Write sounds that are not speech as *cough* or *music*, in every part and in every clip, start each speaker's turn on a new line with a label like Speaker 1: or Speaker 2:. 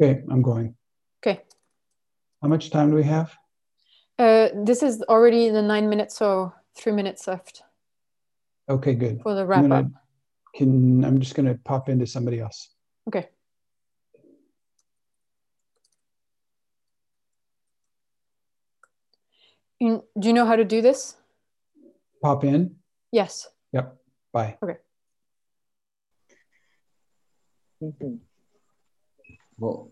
Speaker 1: Okay, I'm going.
Speaker 2: Okay.
Speaker 1: How much time do we have?
Speaker 2: Uh, this is already the nine minutes, so three minutes left
Speaker 1: Okay, good.
Speaker 2: for the
Speaker 1: I'm
Speaker 2: wrap
Speaker 1: gonna,
Speaker 2: up.
Speaker 1: can, I'm just gonna pop into somebody else.
Speaker 2: Okay. You- Do you know how to do this?
Speaker 1: Pop in?
Speaker 2: Yes.
Speaker 1: Yep, bye.
Speaker 3: Mhm.
Speaker 4: Well,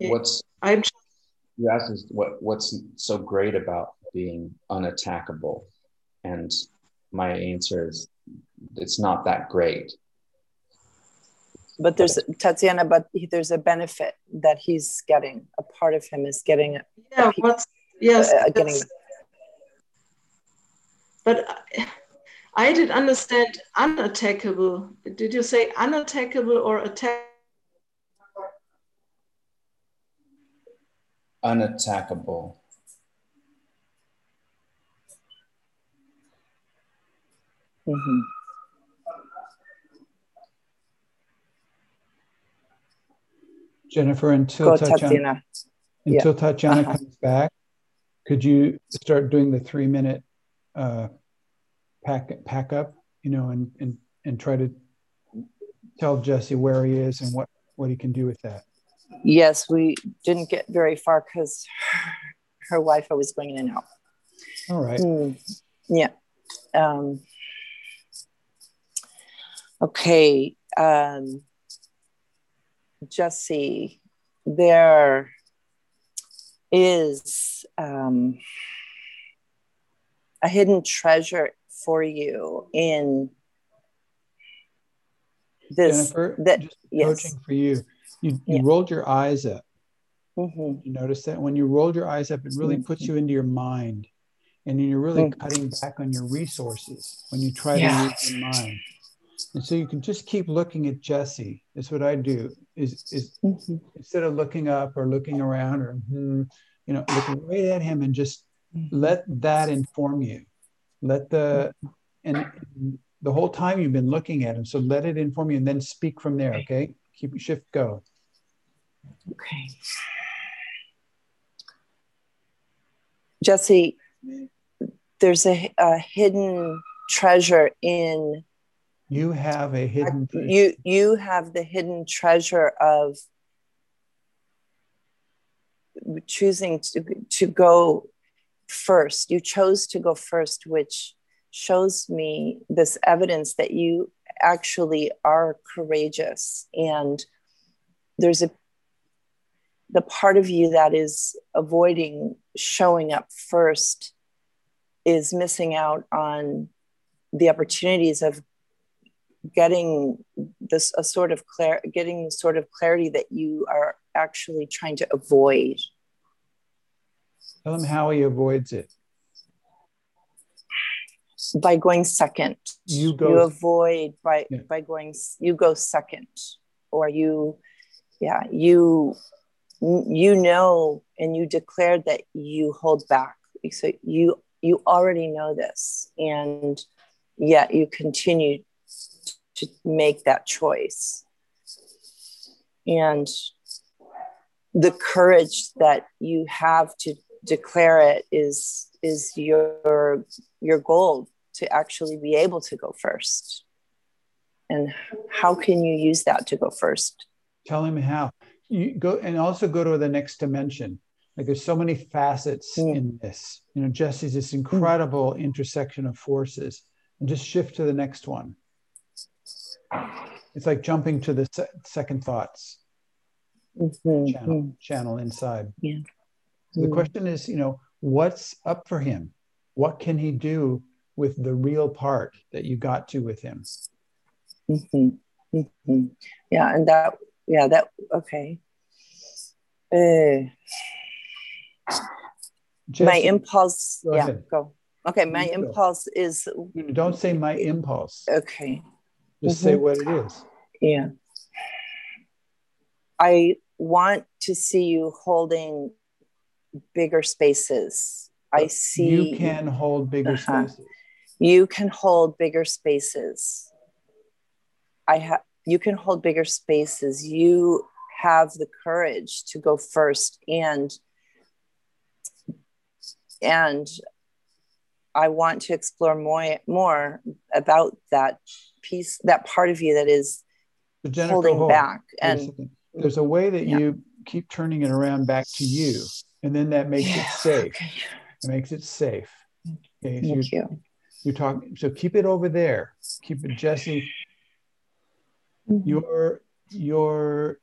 Speaker 4: what's
Speaker 3: I'm
Speaker 4: you asked us what what's so great about being unattackable, and my answer is it's not that great.
Speaker 3: but there's Tatiana, but he- there's a benefit that he's getting. A part of him is getting
Speaker 5: Yeah,
Speaker 3: pe-
Speaker 5: what's yes,
Speaker 3: uh, getting
Speaker 5: but I- I did understand unattackable. Did you say unattackable or attack?
Speaker 4: Unattackable.
Speaker 3: Mhm.
Speaker 1: Jennifer, until
Speaker 3: Go,
Speaker 1: Tatiana,
Speaker 3: Tatiana. Yeah.
Speaker 1: until Tatiana
Speaker 3: Uh-huh.
Speaker 1: comes back, could you start doing the three minute uh, pack pack up, you know, and and and try to tell Jesse where he is and what what he can do with that.
Speaker 3: Yes, we didn't get very far because her Wi-Fi was going in and out.
Speaker 1: All right.
Speaker 3: Hmm. Yeah. Um, okay. Um, Jesse, there is um, a hidden treasure for you in this.
Speaker 1: Jennifer,
Speaker 3: that yes.
Speaker 1: coaching for you. You you
Speaker 3: Yeah.
Speaker 1: rolled your eyes up.
Speaker 3: Mhm.
Speaker 1: You notice that when you rolled your eyes up, it really puts you into your mind, and then you're really
Speaker 3: Mm.
Speaker 1: cutting back on your resources when you try
Speaker 3: Yeah.
Speaker 1: to use your mind. And so you can just keep looking at Jesse. That's what I do. Is is
Speaker 3: Mhm.
Speaker 1: instead of looking up or looking around or hmm, you know looking right at him and just let that inform you. Let the and, and the whole time you've been looking at him. So let it inform you and then speak from there. Okay. Keep shift go.
Speaker 3: Okay. Jesse, there's a, a hidden treasure in
Speaker 1: You have a hidden treasure.
Speaker 3: you. You have the hidden treasure of choosing to, to go first. You chose to go first, which shows me this evidence that you actually are courageous and there's a the part of you that is avoiding showing up first is missing out on the opportunities of getting this a sort of clar- getting the sort of clarity that you are actually trying to avoid
Speaker 1: Tell him how he avoids it.
Speaker 3: by going second
Speaker 1: You go-
Speaker 3: you avoid by
Speaker 1: Yeah.
Speaker 3: by going you go second or you yeah you you know and you declared that you hold back. So you you already know this and yet you continue to make that choice. And the courage that you have to declare it is is your your goal to actually be able to go first. And how can you use that to go first?
Speaker 1: Tell him how. You go and also go to the next dimension. Like there's so many facets
Speaker 3: Mm.
Speaker 1: in this. You know, Jesse's this incredible intersection of forces. And just shift to the next one. It's like jumping to the se- second thoughts
Speaker 3: Mhm,
Speaker 1: channel
Speaker 3: mhm.
Speaker 1: channel inside.
Speaker 3: Yeah.
Speaker 1: So the
Speaker 3: Mm.
Speaker 1: question is, you know, what's up for him? What can he do with the real part that you got to with him?
Speaker 3: Mhm, mhm. yeah and that yeah that okay uh, my impulse
Speaker 1: go
Speaker 3: yeah
Speaker 1: ahead.
Speaker 3: go okay my
Speaker 1: go.
Speaker 3: impulse is
Speaker 1: don't say my impulse.
Speaker 3: okay
Speaker 1: Just say
Speaker 3: Mhm.
Speaker 1: what it is.
Speaker 3: yeah i want to see you holding bigger spaces i see
Speaker 1: You can hold bigger
Speaker 3: Uh-huh.
Speaker 1: spaces.
Speaker 3: you can hold bigger spaces i have you can hold bigger spaces you have the courage to go first and and I want to explore more more about that piece, that part of you that is holding hold. back. And
Speaker 1: there's a way that yeah. you keep turning it around back to you, and then that makes yeah. it safe. It makes it safe.
Speaker 3: Okay, so Thank you.
Speaker 1: You talk. So keep it over there. Keep it, Jesse. Mm-hmm. Your your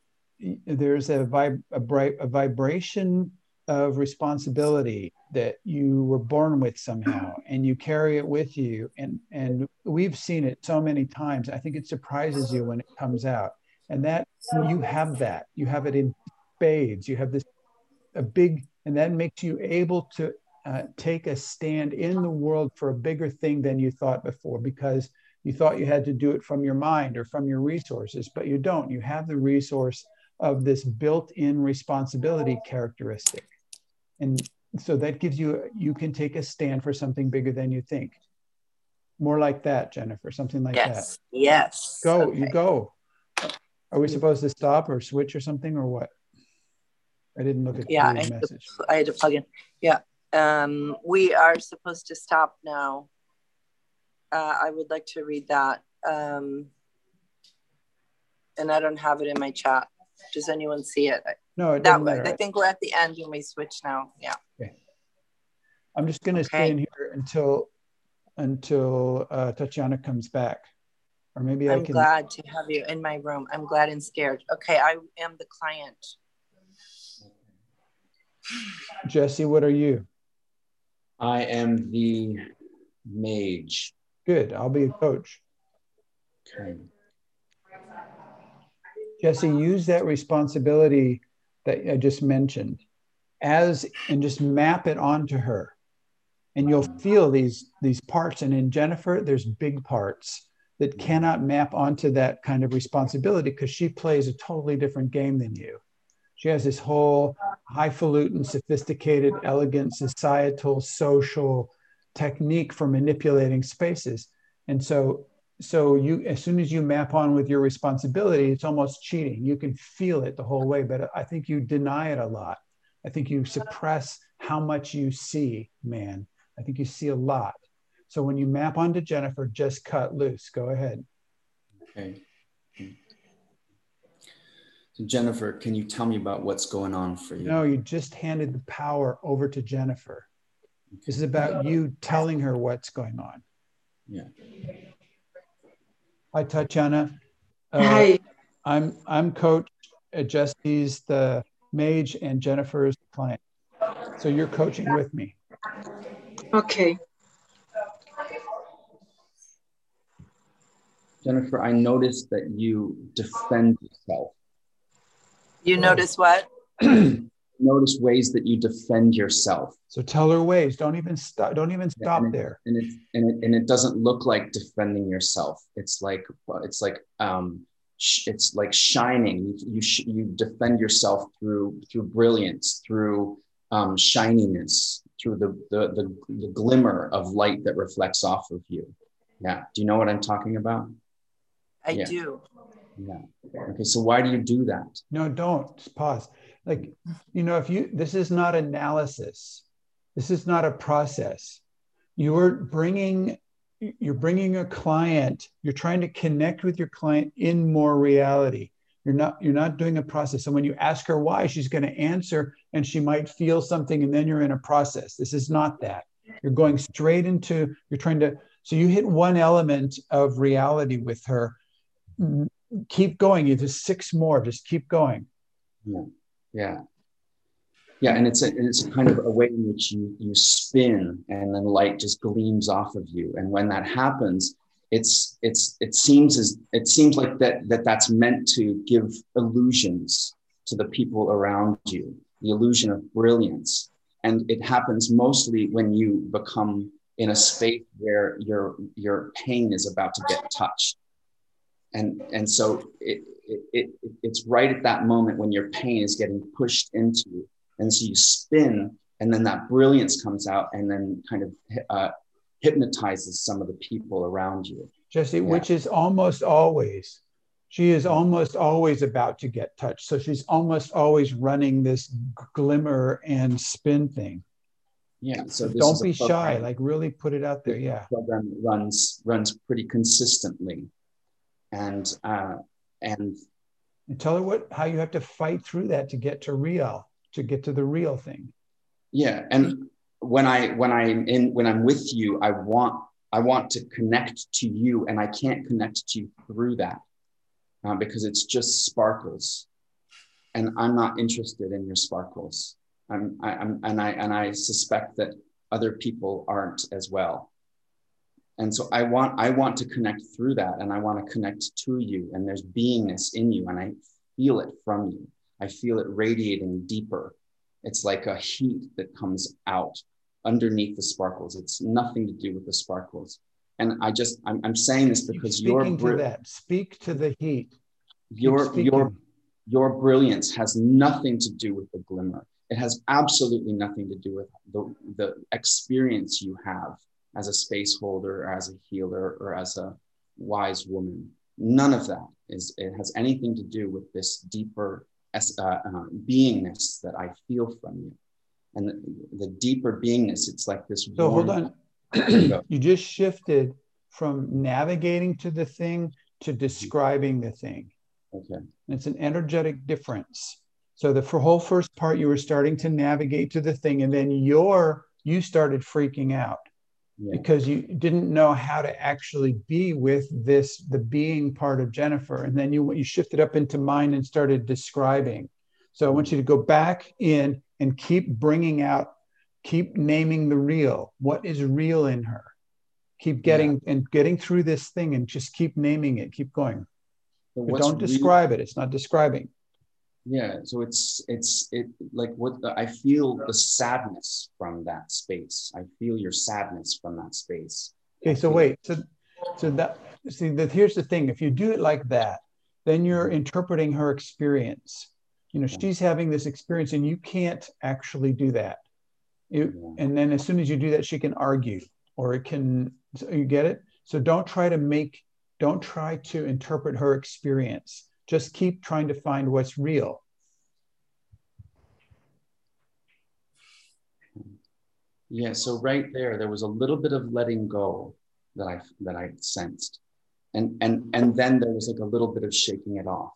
Speaker 1: there's a vib a bright a vibration of responsibility that you were born with somehow and you carry it with you. And and we've seen it so many times. I think it surprises you when it comes out. And that you have that you have it in spades. You have this a big and that makes you able to uh, take a stand in the world for a bigger thing than you thought before because you thought you had to do it from your mind or from your resources but you don't. You have the resource of this built-in responsibility characteristic. And so that gives you you can take a stand for something bigger than you think. More like that jennifer something like
Speaker 3: yes.
Speaker 1: that.
Speaker 3: Yes
Speaker 1: go okay. you go. Are we supposed to stop or switch or something or what? I didn't look at
Speaker 3: yeah
Speaker 1: the
Speaker 3: I
Speaker 1: message.
Speaker 3: to, I had to plug in. Yeah um, we are supposed to stop now. Uh, i would like to read that um, and i don't have it in my chat does anyone see it
Speaker 1: no, it
Speaker 3: that way. Matter. I think we're at the end when we switch now. Yeah. Okay.
Speaker 1: I'm just going to okay. stay in here until until uh, Tatiana comes back, or maybe
Speaker 3: I'm
Speaker 1: I can.
Speaker 3: I'm glad to have you in my room. I'm glad and scared. Okay, I am the client.
Speaker 1: Jesse, what are you?
Speaker 4: I am the mage.
Speaker 1: Good. I'll be a coach.
Speaker 4: Okay.
Speaker 1: Jesse, use that responsibility that I just mentioned as and just map it onto her. And you'll feel these these parts. And in Jennifer, there's big parts that cannot map onto that kind of responsibility because she plays a totally different game than you. She has this whole highfalutin, sophisticated, elegant, societal, social technique for manipulating spaces. And so so you as soon as you map on with your responsibility it's almost cheating. You can feel it the whole way but i think you deny it a lot. I think you suppress how much you see man. I think you see a lot. So when you map onto jennifer just cut loose. Go ahead.
Speaker 4: Okay. So jennifer can you tell me about what's going on for you?
Speaker 1: No you just handed the power over to jennifer. This is about you telling her what's going on.
Speaker 4: Yeah
Speaker 1: Hi, Tatiana.
Speaker 5: Uh, Hi.
Speaker 1: I'm I'm coach. Uh, Jesse's the mage, and Jennifer's the client. So you're coaching with me.
Speaker 5: Okay.
Speaker 4: Jennifer, I noticed that you defend yourself.
Speaker 3: You notice what? *clears throat*
Speaker 4: notice ways that you defend yourself.
Speaker 1: So tell her ways. Don't even stop. Don't even stop
Speaker 4: and
Speaker 1: it, there.
Speaker 4: And it, and it and it doesn't look like defending yourself. It's like it's like um, it's like shining. You you, sh- you defend yourself through through brilliance, through um, shininess, through the, the the the glimmer of light that reflects off of you. Yeah. Do you know what I'm talking about?
Speaker 3: I
Speaker 4: yeah.
Speaker 3: do.
Speaker 4: Yeah. Okay. So why do you do that?
Speaker 1: No, don't. Just pause like you know if you this is not analysis. This is not a process. You're bringing you're bringing a client. You're trying to connect with your client in more reality. You're not you're not doing a process. So when you ask her why she's going to answer and she might feel something and then you're in a process. This is not that. You're going straight into you're trying to so you hit one element of reality with her. Keep going. You just six more. Just keep going.
Speaker 4: Yeah yeah. Yeah and it's a, it's kind of a way in which you you spin and then light just gleams off of you. And when that happens it's it's it seems as it seems like that that that's meant to give illusions to the people around you the illusion of brilliance. And it happens mostly when you become in a space where your your pain is about to get touched and and so it, it, it, it's right at that moment when your pain is getting pushed into you and so you spin and then that brilliance comes out and then kind of uh, hypnotizes some of the people around you
Speaker 1: jesse yeah. which is almost always she is almost always about to get touched. So she's almost always running this glimmer and spin thing.
Speaker 4: Yeah. So
Speaker 1: don't be shy. Like really put it out there. Yeah.
Speaker 4: Program runs runs pretty consistently, and uh, and
Speaker 1: tell her what how you have to fight through that to get to real to get to the real thing.
Speaker 4: Yeah, and when I when I'm in when I'm with you, I want I want to connect to you, and I can't connect to you through that uh, because it's just sparkles, and I'm not interested in your sparkles. I'm, I, am and I and I suspect that other people aren't as well. And so I want I want to connect through that, and I want to connect to you, and there's beingness in you, and I feel it from you. I feel it radiating deeper. It's like a heat that comes out underneath the sparkles. It's nothing to do with the sparkles. And I just I'm, I'm saying this because you're
Speaker 1: Speaking your to that. Speak to the heat.
Speaker 4: Your your your brilliance has nothing to do with the glimmer. It has absolutely nothing to do with the, the experience you have as a space holder or as a healer or as a wise woman. None of that is it has anything to do with this deeper uh, uh, beingness that I feel from you. And the, the deeper beingness it's like this
Speaker 1: so hold on. *clears throat* You just shifted from navigating to the thing to describing the thing.
Speaker 4: Okay.
Speaker 1: It's an energetic difference. So the whole first part you were starting to navigate to the thing and then your you started freaking out yeah. because you didn't know how to actually be with this the being part of jennifer and then you you shifted up into mind and started describing so i want you to go back in and keep bringing out, keep naming the real. What is real in her? Keep getting yeah. and getting through this thing and just keep naming it, keep going. Don't describe real? it. It's not describing.
Speaker 4: Yeah. So it's, it's, it like what I feel the sadness from that space. I feel your sadness from that space.
Speaker 1: Okay. So wait. So, so that, see that here's the thing. If you do it like that, then you're mm-hmm. interpreting her experience you know she's having this experience and you can't actually do that you, and then as soon as you do that she can argue or it can so you get it so don't try to make don't try to interpret her experience just keep trying to find what's real.
Speaker 4: Yeah so right there there was a little bit of letting go that i that i sensed. And and and then there was like a little bit of shaking it off.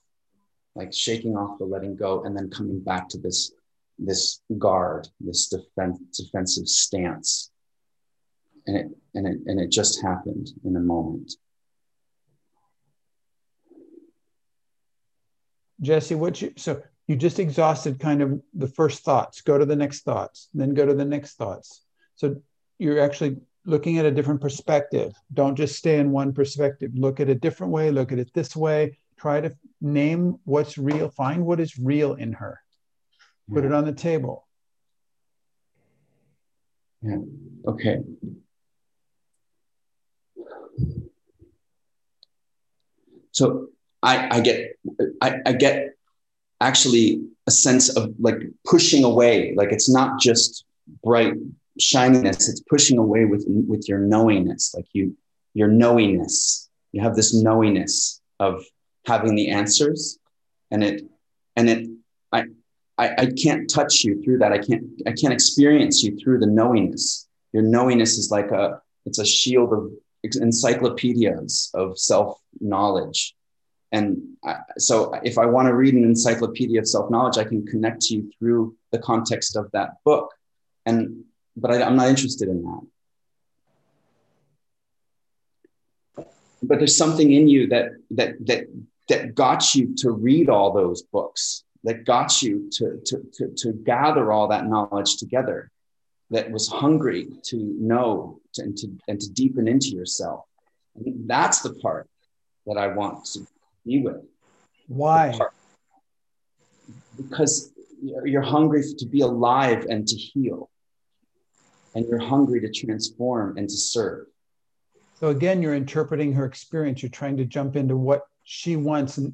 Speaker 4: Like shaking off the letting go and then coming back to this this guard this defense, defensive stance. And it and it and it just happened in a moment
Speaker 1: jesse what you so you just exhausted kind of the first thoughts go to the next thoughts then go to the next thoughts so you're actually looking at a different perspective don't just stay in one perspective look at a different way look at it this way try to name what's real, find what is real in her, put yeah. it on the table.
Speaker 4: Yeah. Okay. So I, I get I, I get actually a sense of like pushing away. Like it's not just bright shininess, it's pushing away with with your knowingness, like you your knowingness. You have this knowingness of having the answers and it and it I, I i can't touch you through that i can't i can't experience you through the knowingness your knowingness is like a it's a shield of encyclopedias of self knowledge and so if i want to read an encyclopedia of self knowledge i can connect to you through the context of that book and but I, i'm not interested in that but there's something in you that that that that got you to read all those books, that got you to, to, to, to gather all that knowledge together, that was hungry to know to, and, to, and to deepen into yourself. And that's the part that I want to be with.
Speaker 1: Why?
Speaker 4: Because you're hungry to be alive and to heal. And you're hungry to transform and to serve.
Speaker 1: So again, you're interpreting her experience. You're trying to jump into what she wants and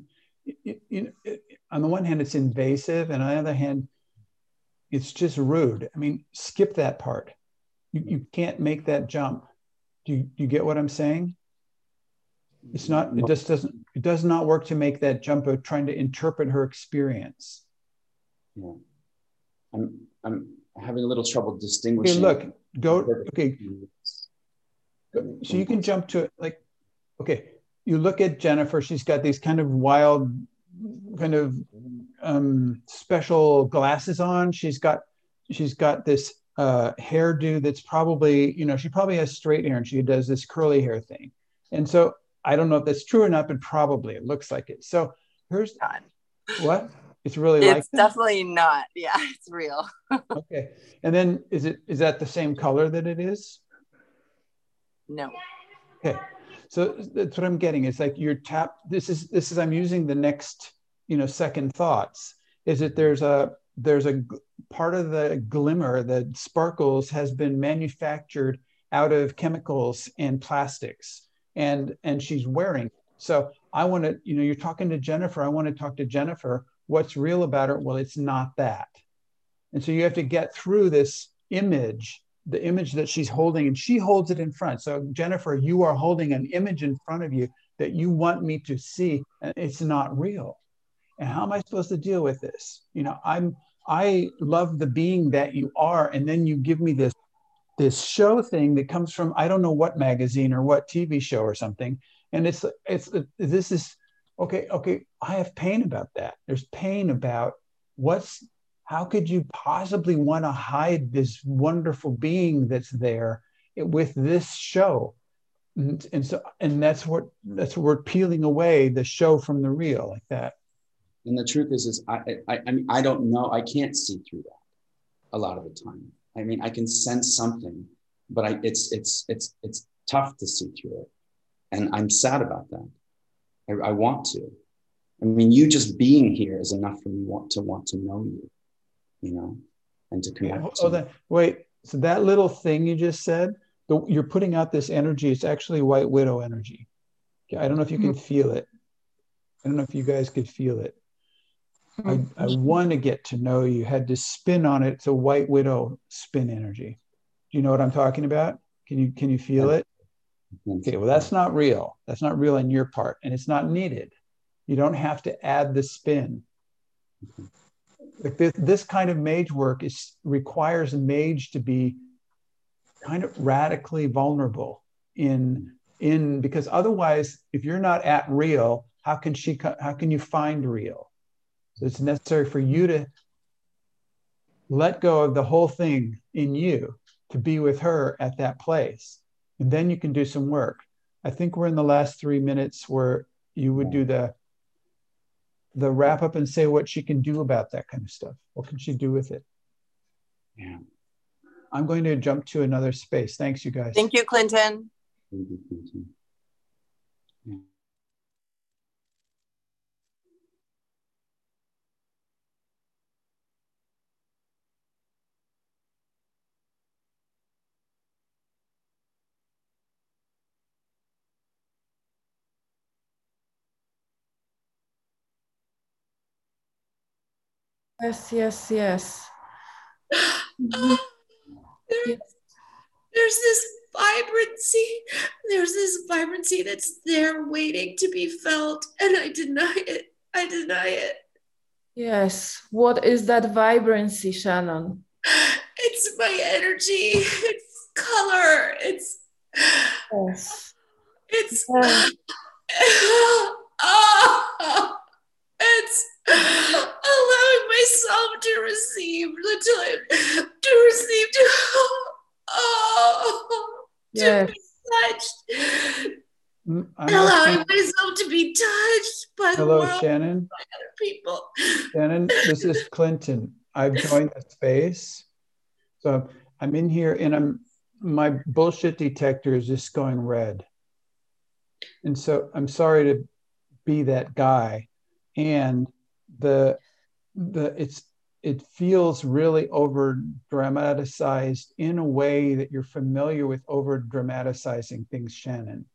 Speaker 1: you know, on the one hand it's invasive and on the other hand it's just rude i mean skip that part you, you can't make that jump do you, do you get what i'm saying It's not, it just doesn't, it does not work to make that jump of trying to interpret her experience.
Speaker 4: Yeah. I'm, I'm having a little trouble
Speaker 1: Okay,
Speaker 4: distinguishing.
Speaker 1: look, go, okay, so you can jump to it like, okay, you look at Jennifer, she's got these kind of wild, kind of um, special glasses on. She's got, she's got this uh, hairdo that's probably, you know, she probably has straight hair and she does this curly hair thing. And so I don't know if that's true or not, but probably it looks like it. So here's
Speaker 3: God.
Speaker 1: what it's really like.
Speaker 3: It's
Speaker 1: that?
Speaker 3: definitely not. Yeah, *laughs* it's real.
Speaker 1: Okay. And then is it is that the same color that it is?
Speaker 3: No.
Speaker 1: Okay. So that's what I'm getting. It's like you're tap. This is this is I'm using the next you know second thoughts. Is that there's a there's a part of the glimmer that sparkles has been manufactured out of chemicals and plastics, and and she's wearing. it. So I want to you know you're talking to Jennifer. I want to talk to Jennifer. What's real about her? Well, it's not that. And so you have to get through this image, the image that she's holding, and she holds it in front. So, Jennifer, you are holding an image in front of you that you want me to see, and it's not real. And how am I supposed to deal with this? You know, I'm I love the being that you are, and then you give me this this show thing that comes from I don't know what magazine or what TV show or something, and it's it's this is okay okay I have pain about that. There's pain about what's how could you possibly want to hide this wonderful being that's there with this show and, and so and that's what that's what we're peeling away the show from the real like that
Speaker 4: And the truth is, is I, I, I mean, I don't know. I can't see through that a lot of the time. I mean, I can sense something, but I, it's, it's, it's, it's tough to see through it. And I'm sad about that. I, I want to. I mean, you just being here is enough for me want to want to know you, you know, and to
Speaker 1: Yeah,
Speaker 4: connect.
Speaker 1: oh,
Speaker 4: to
Speaker 1: that, wait so that little thing you just said the, you're putting out this energy it's actually white widow energy i don't know if you can hmm. feel it i don't know if you guys could feel it I, mm-hmm. I want to get to know you. Had to spin on it. It's a white widow spin energy. Do you know what i'm talking about? Can you can you feel it? okay well that's not real. That's not real on your part and it's not needed. You don't have to add the spin. Like this, this kind of mage work is requires a mage to be kind of radically vulnerable in in because otherwise if you're not at real how can she how can you find real so it's necessary for you to let go of the whole thing in you to be with her at that place and then you can do some work i think we're in the last three minutes where you would do the the wrap up and say what she can do about that kind of stuff what can she do with it
Speaker 4: Yeah.
Speaker 1: i'm going to jump to another space thanks you guys
Speaker 3: Thank you, Clinton.
Speaker 4: Thank you, Quentin.
Speaker 6: Yes, yes, yes. *gasps*
Speaker 7: There- there's this vibrancy. There's this vibrancy that's there waiting to be felt, and I deny it. I deny it.
Speaker 6: Yes. What is that vibrancy, Shannon? *gasps*
Speaker 7: It's my energy. It's color. It's
Speaker 6: Yes.
Speaker 7: it's
Speaker 6: Yeah. *gasps*
Speaker 7: Ah, it's allowing myself to receive the time to receive to oh to be touched.
Speaker 1: Mm, I'm
Speaker 7: allowing
Speaker 1: asking-
Speaker 7: myself to be touched by the
Speaker 1: hello
Speaker 7: world
Speaker 1: shannon.
Speaker 7: other people.
Speaker 1: Shannon this is clinton. I've joined the space. So i'm in here and i'm my bullshit detector is just going red. And so i'm sorry to be that guy. And the the it's it feels really over dramatized in a way that you're familiar with over dramatizing things shannon.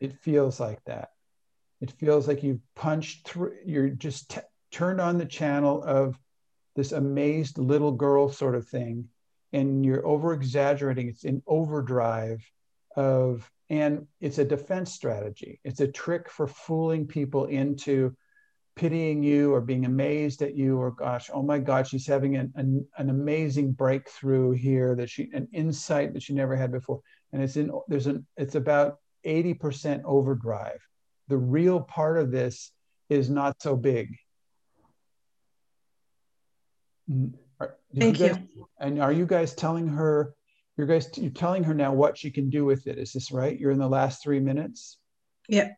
Speaker 1: It feels like that. It feels like you've punched through you're just t- turned on the channel of this amazed little girl sort of thing and you're over exaggerating. It's in overdrive of and it's a defense strategy. It's a trick for fooling people into pitying you or being amazed at you or gosh, oh my God, she's having an, an, an amazing breakthrough here that she an insight that she never had before. And it's in there's an it's about 80% overdrive. The real part of this is not so big. Mm,
Speaker 5: Thank
Speaker 1: you, guys,
Speaker 5: you.
Speaker 1: And are you guys telling her you're guys you're telling her now what she can do with it? Is this right? You're in the last three minutes.
Speaker 5: Yeah.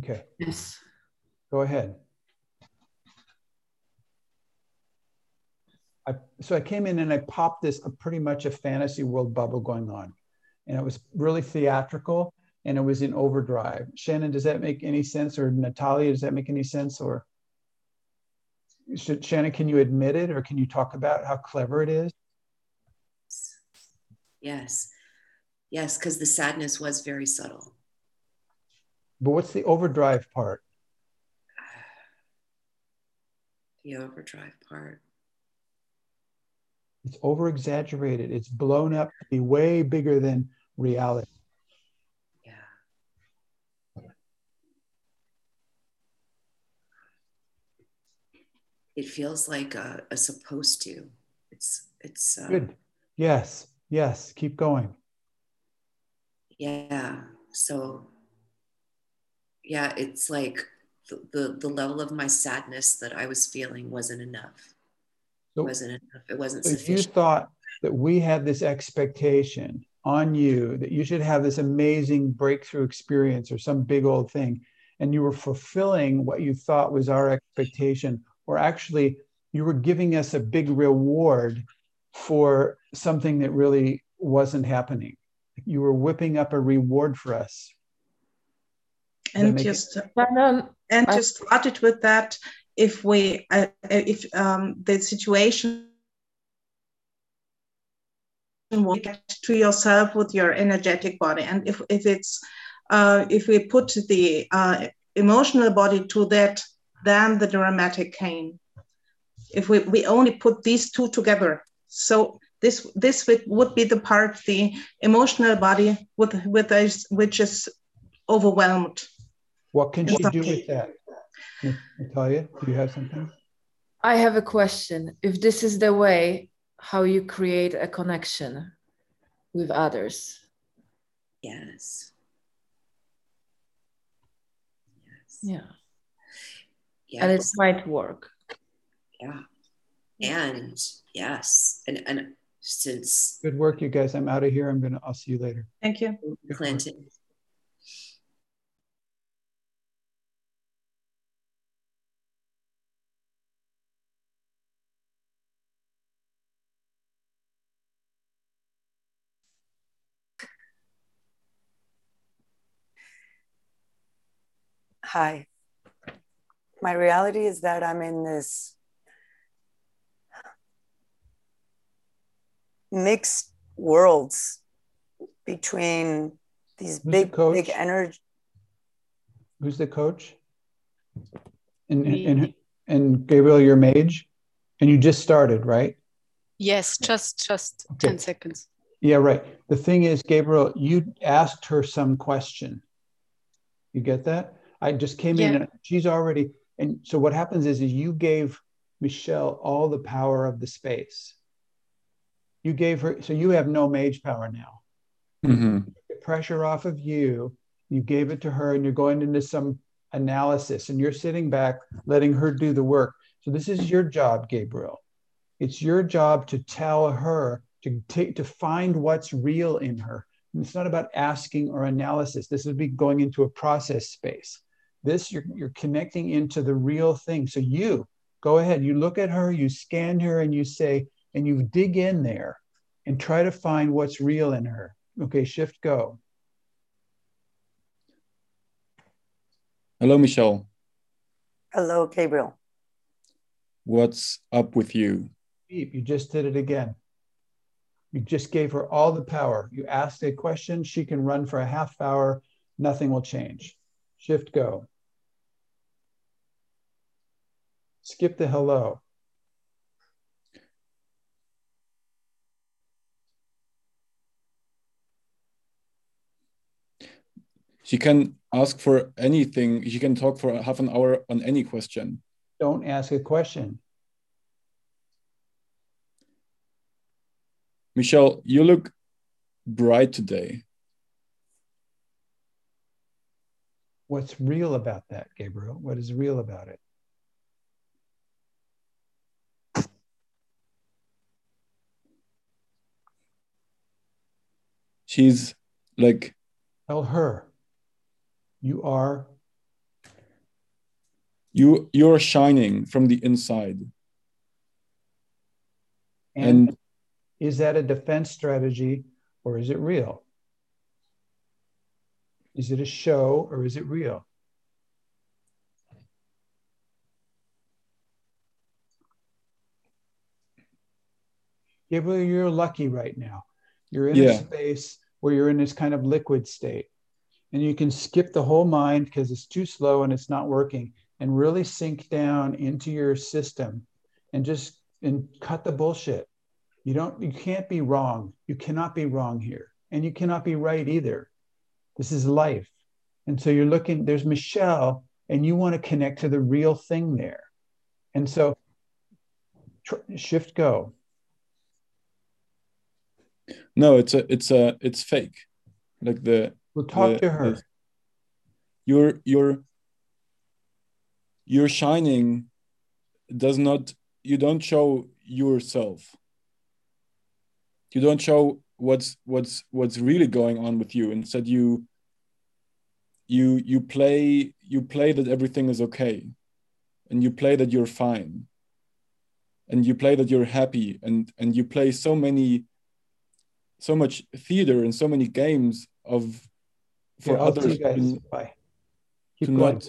Speaker 1: Okay.
Speaker 6: Yes.
Speaker 1: Go ahead. I, so I came in and I popped this a pretty much a fantasy world bubble going on, and it was really theatrical and it was in overdrive. Shannon, does that make any sense? Or Natalia, does that make any sense? Or should, Shannon, can you admit it or can you talk about how clever it is?
Speaker 7: Yes. Yes, because the sadness was very subtle.
Speaker 1: But what's the overdrive part?
Speaker 7: The overdrive part.
Speaker 1: It's over exaggerated. It's blown up to be way bigger than reality.
Speaker 7: Yeah. It feels like a, a supposed to. It's it's uh,
Speaker 1: Good. Yes. Yes. Keep going.
Speaker 7: Yeah. So yeah, it's like the, the, the level of my sadness that I was feeling wasn't enough.
Speaker 1: So,
Speaker 7: It wasn't enough. It wasn't
Speaker 1: so you thought that we had this expectation on you that you should have this amazing breakthrough experience or some big old thing, and you were fulfilling what you thought was our expectation, or actually you were giving us a big reward for something that really wasn't happening. You were whipping up a reward for us.
Speaker 5: And
Speaker 1: make it-
Speaker 5: just
Speaker 6: And, um,
Speaker 5: and
Speaker 6: I-
Speaker 5: to started with that if we uh, if um, the situation will get to yourself with your energetic body. And if, if it's uh, if we put the uh, emotional body to that then the dramatic came if we, we only put these two together so this this would, would be the part the emotional body with with us which is overwhelmed.
Speaker 1: What can you do with that? Natalia, do you have something?
Speaker 6: I have a question. If this is the way how you create a connection with others,
Speaker 7: Yes. Yes.
Speaker 6: yeah,
Speaker 7: yeah.
Speaker 6: and it might work.
Speaker 7: yeah. And yes. And and since
Speaker 1: Good work, you guys. I'm out of here. I'm gonna. I'll see you later.
Speaker 5: thank you
Speaker 1: Good work.
Speaker 3: Hi. My reality is that I'm in this mixed worlds between these
Speaker 1: the
Speaker 3: big,
Speaker 1: coach?
Speaker 3: big energy.
Speaker 1: Who's the coach? And and, and and Gabriel, your mage, and you just started, right?
Speaker 8: Yes, just just
Speaker 1: Okay.
Speaker 8: 10 seconds.
Speaker 1: Yeah, right. The thing is, Gabriel, you asked her some question. You get that? I just came in and she's already, and so what happens is, is you gave Michelle all the power of the space. You gave her, so you have no mage power now. Mm-hmm. The pressure off of you, you gave it to her, and you're going into some analysis, and you're sitting back, letting her do the work. So this is your job, Gabriel. It's your job to tell her to take to find what's real in her. And it's not about asking or analysis. This would be going into a process space. This you're you're connecting into the real thing. So you go ahead, you look at her, you scan her, and you say, and you dig in there and try to find what's real in her. Okay, shift go.
Speaker 9: Hello, Michelle.
Speaker 3: Hello, Gabriel.
Speaker 9: What's up with you?
Speaker 1: Beep, you just did it again. You just gave her all the power. You asked a question, she can run for a half hour, nothing will change. Shift go. Skip the hello.
Speaker 9: She can ask for anything. She can talk for half an hour on any question.
Speaker 1: Don't ask a question.
Speaker 9: Michelle, you look bright today.
Speaker 1: What's real about that, Gabriel? What is real about it?
Speaker 9: She's like,
Speaker 1: Tell her you are
Speaker 9: you you're shining from the inside.
Speaker 1: and,
Speaker 9: And
Speaker 1: is that a defense strategy or is it real? Is it a show or is it real? Gabriel, you're lucky right now. You're in a space where you're in this kind of liquid state. And you can skip the whole mind because it's too slow and it's not working and really sink down into your system and just and cut the bullshit. You don't you can't be wrong. You cannot be wrong here. And you cannot be right either. This is life. And so you're looking, there's Michelle, and you want to connect to the real thing there. And so tr- shift go.
Speaker 9: No, it's a it's a it's fake. Like the
Speaker 1: We'll talk
Speaker 9: the-
Speaker 1: to her.
Speaker 9: the- you're you're you're shining does not you don't show yourself. You don't show what's what's what's really going on with you. Instead you you you play you play that everything is okay. And you play that you're fine. And you play that you're happy. And and you play so many so much theater and so many games of for
Speaker 1: Yeah,
Speaker 9: others
Speaker 1: guys.
Speaker 9: to-
Speaker 1: Bye.
Speaker 9: to
Speaker 1: Keep going.
Speaker 9: not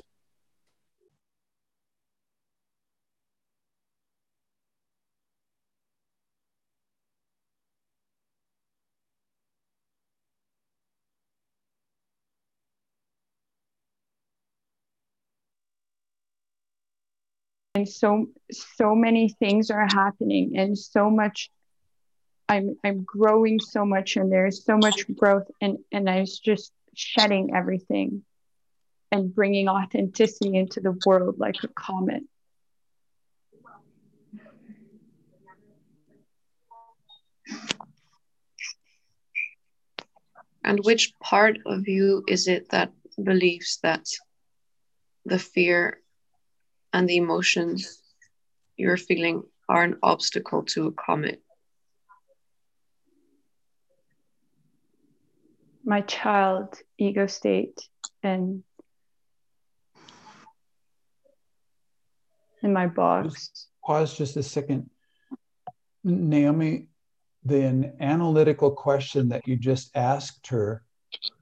Speaker 10: and so so many things are happening and so much i'm i'm growing so much and there's so much growth and and i was just shedding everything and bringing authenticity into the world like a comet
Speaker 7: And which part of you is it that believes that the fear and the emotions you're feeling are an obstacle to a comet?
Speaker 10: My child ego state and in my box
Speaker 1: pause just a second. Naomi, the analytical question that you just asked her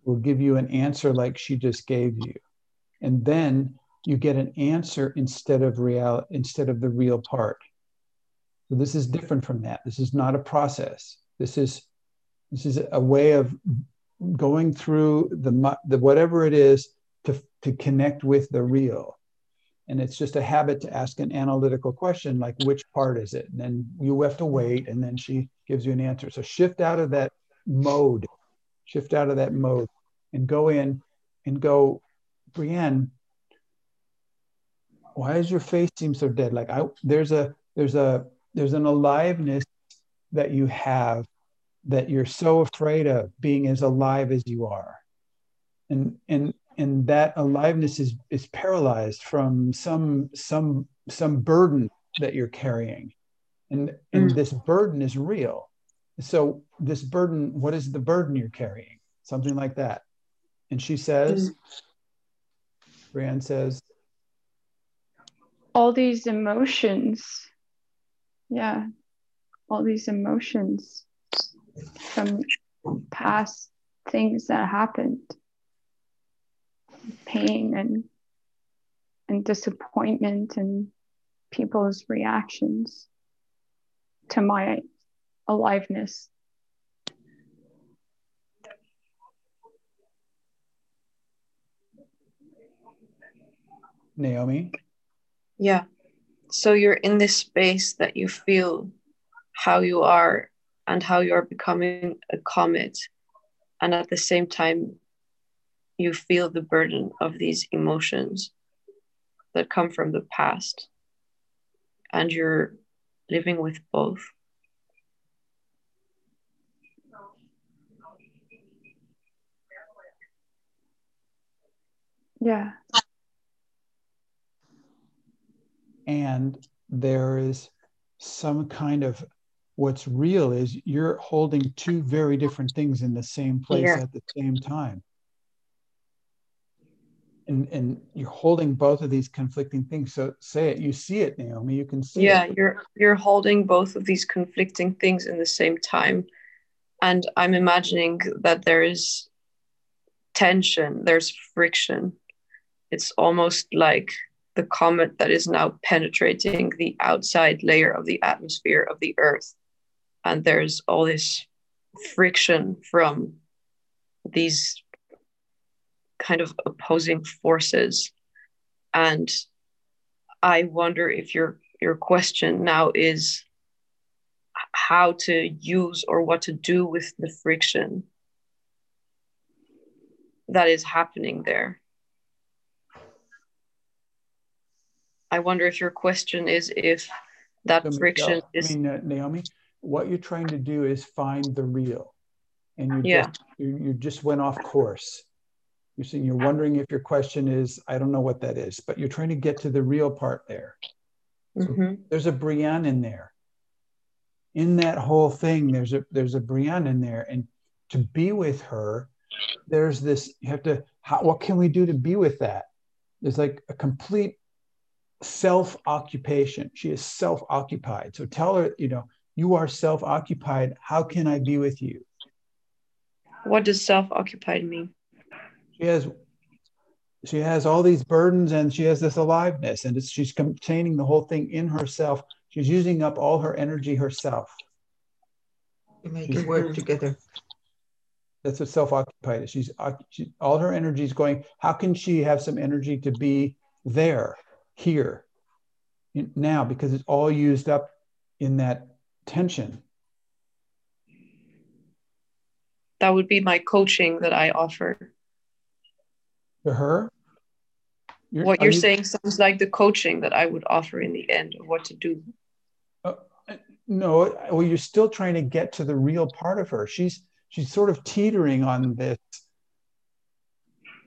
Speaker 1: will give you an answer like she just gave you. And then you get an answer instead of real instead of the real part. So this is different from that. This is not a process. This is this is a way of going through the the whatever it is to to connect with the real. And it's just a habit to ask an analytical question like which part is it? And then you have to wait and then she gives you an answer. So shift out of that mode shift out of that mode and go in and go brienne why does your face seem so dead? Like i there's a there's a there's an aliveness that you have that you're so afraid of being as alive as you are. And and and that aliveness is is paralyzed from some some some burden that you're carrying. And and
Speaker 7: Mm.
Speaker 1: this burden is real. So this burden what is the burden you're carrying? Something like that. And she says Brienne says
Speaker 10: all these emotions. Yeah. All these emotions from past things that happened. Pain and and disappointment and people's reactions to my aliveness.
Speaker 1: Naomi?
Speaker 7: Yeah. So you're in this space that you feel how you are and how you're becoming a comet. And at the same time, you feel the burden of these emotions that come from the past and you're living with both.
Speaker 10: Yeah.
Speaker 1: And there is some kind of what's real is you're holding two very different things in the same place
Speaker 7: Yeah.
Speaker 1: at the same time. And, and you're holding both of these conflicting things. So say it, you see it, Naomi, you can see
Speaker 7: yeah
Speaker 1: it.
Speaker 7: you're you're holding both of these conflicting things in the same time and i'm imagining that there is tension there's friction it's almost like the comet that is now penetrating the outside layer of the atmosphere of the earth and there's all this friction from these kind of opposing forces. And I wonder if your your question now is how to use or what to do with the friction that is happening there. I wonder if your question is if that friction is
Speaker 1: I mean, uh, Naomi, what you're trying to do is find the real. And you
Speaker 7: Yeah.
Speaker 1: just, you, you just went off course. You're saying you're wondering if your question is, I don't know what that is, but you're trying to get to the real part there.
Speaker 7: Mhm.
Speaker 1: there's a Brienne in there. In that whole thing, there's a there's a Brienne in there, and to be with her, there's this. You have to. How, what can we do to be with that? There's like a complete self occupation. She is self occupied. So tell her, you know, you are self occupied. How can I be with you?
Speaker 7: what does self-occupied mean?
Speaker 1: She has. She has all these burdens and she has this aliveness, and it's, she's containing the whole thing in herself. She's using up all her energy herself.
Speaker 11: You make it work together.
Speaker 1: that's what self-occupied is. She's she, all her energy is going. How can she have some energy to be there, here, in- now? Because it's all used up in that tension.
Speaker 7: That would be my coaching that I offer.
Speaker 1: To her,
Speaker 7: what
Speaker 1: are
Speaker 7: you're
Speaker 1: you-
Speaker 7: saying sounds like the coaching that I would offer in the end of what to do.
Speaker 1: Uh, no, well, you're still trying to get to the real part of her. She's she's sort of teetering on this.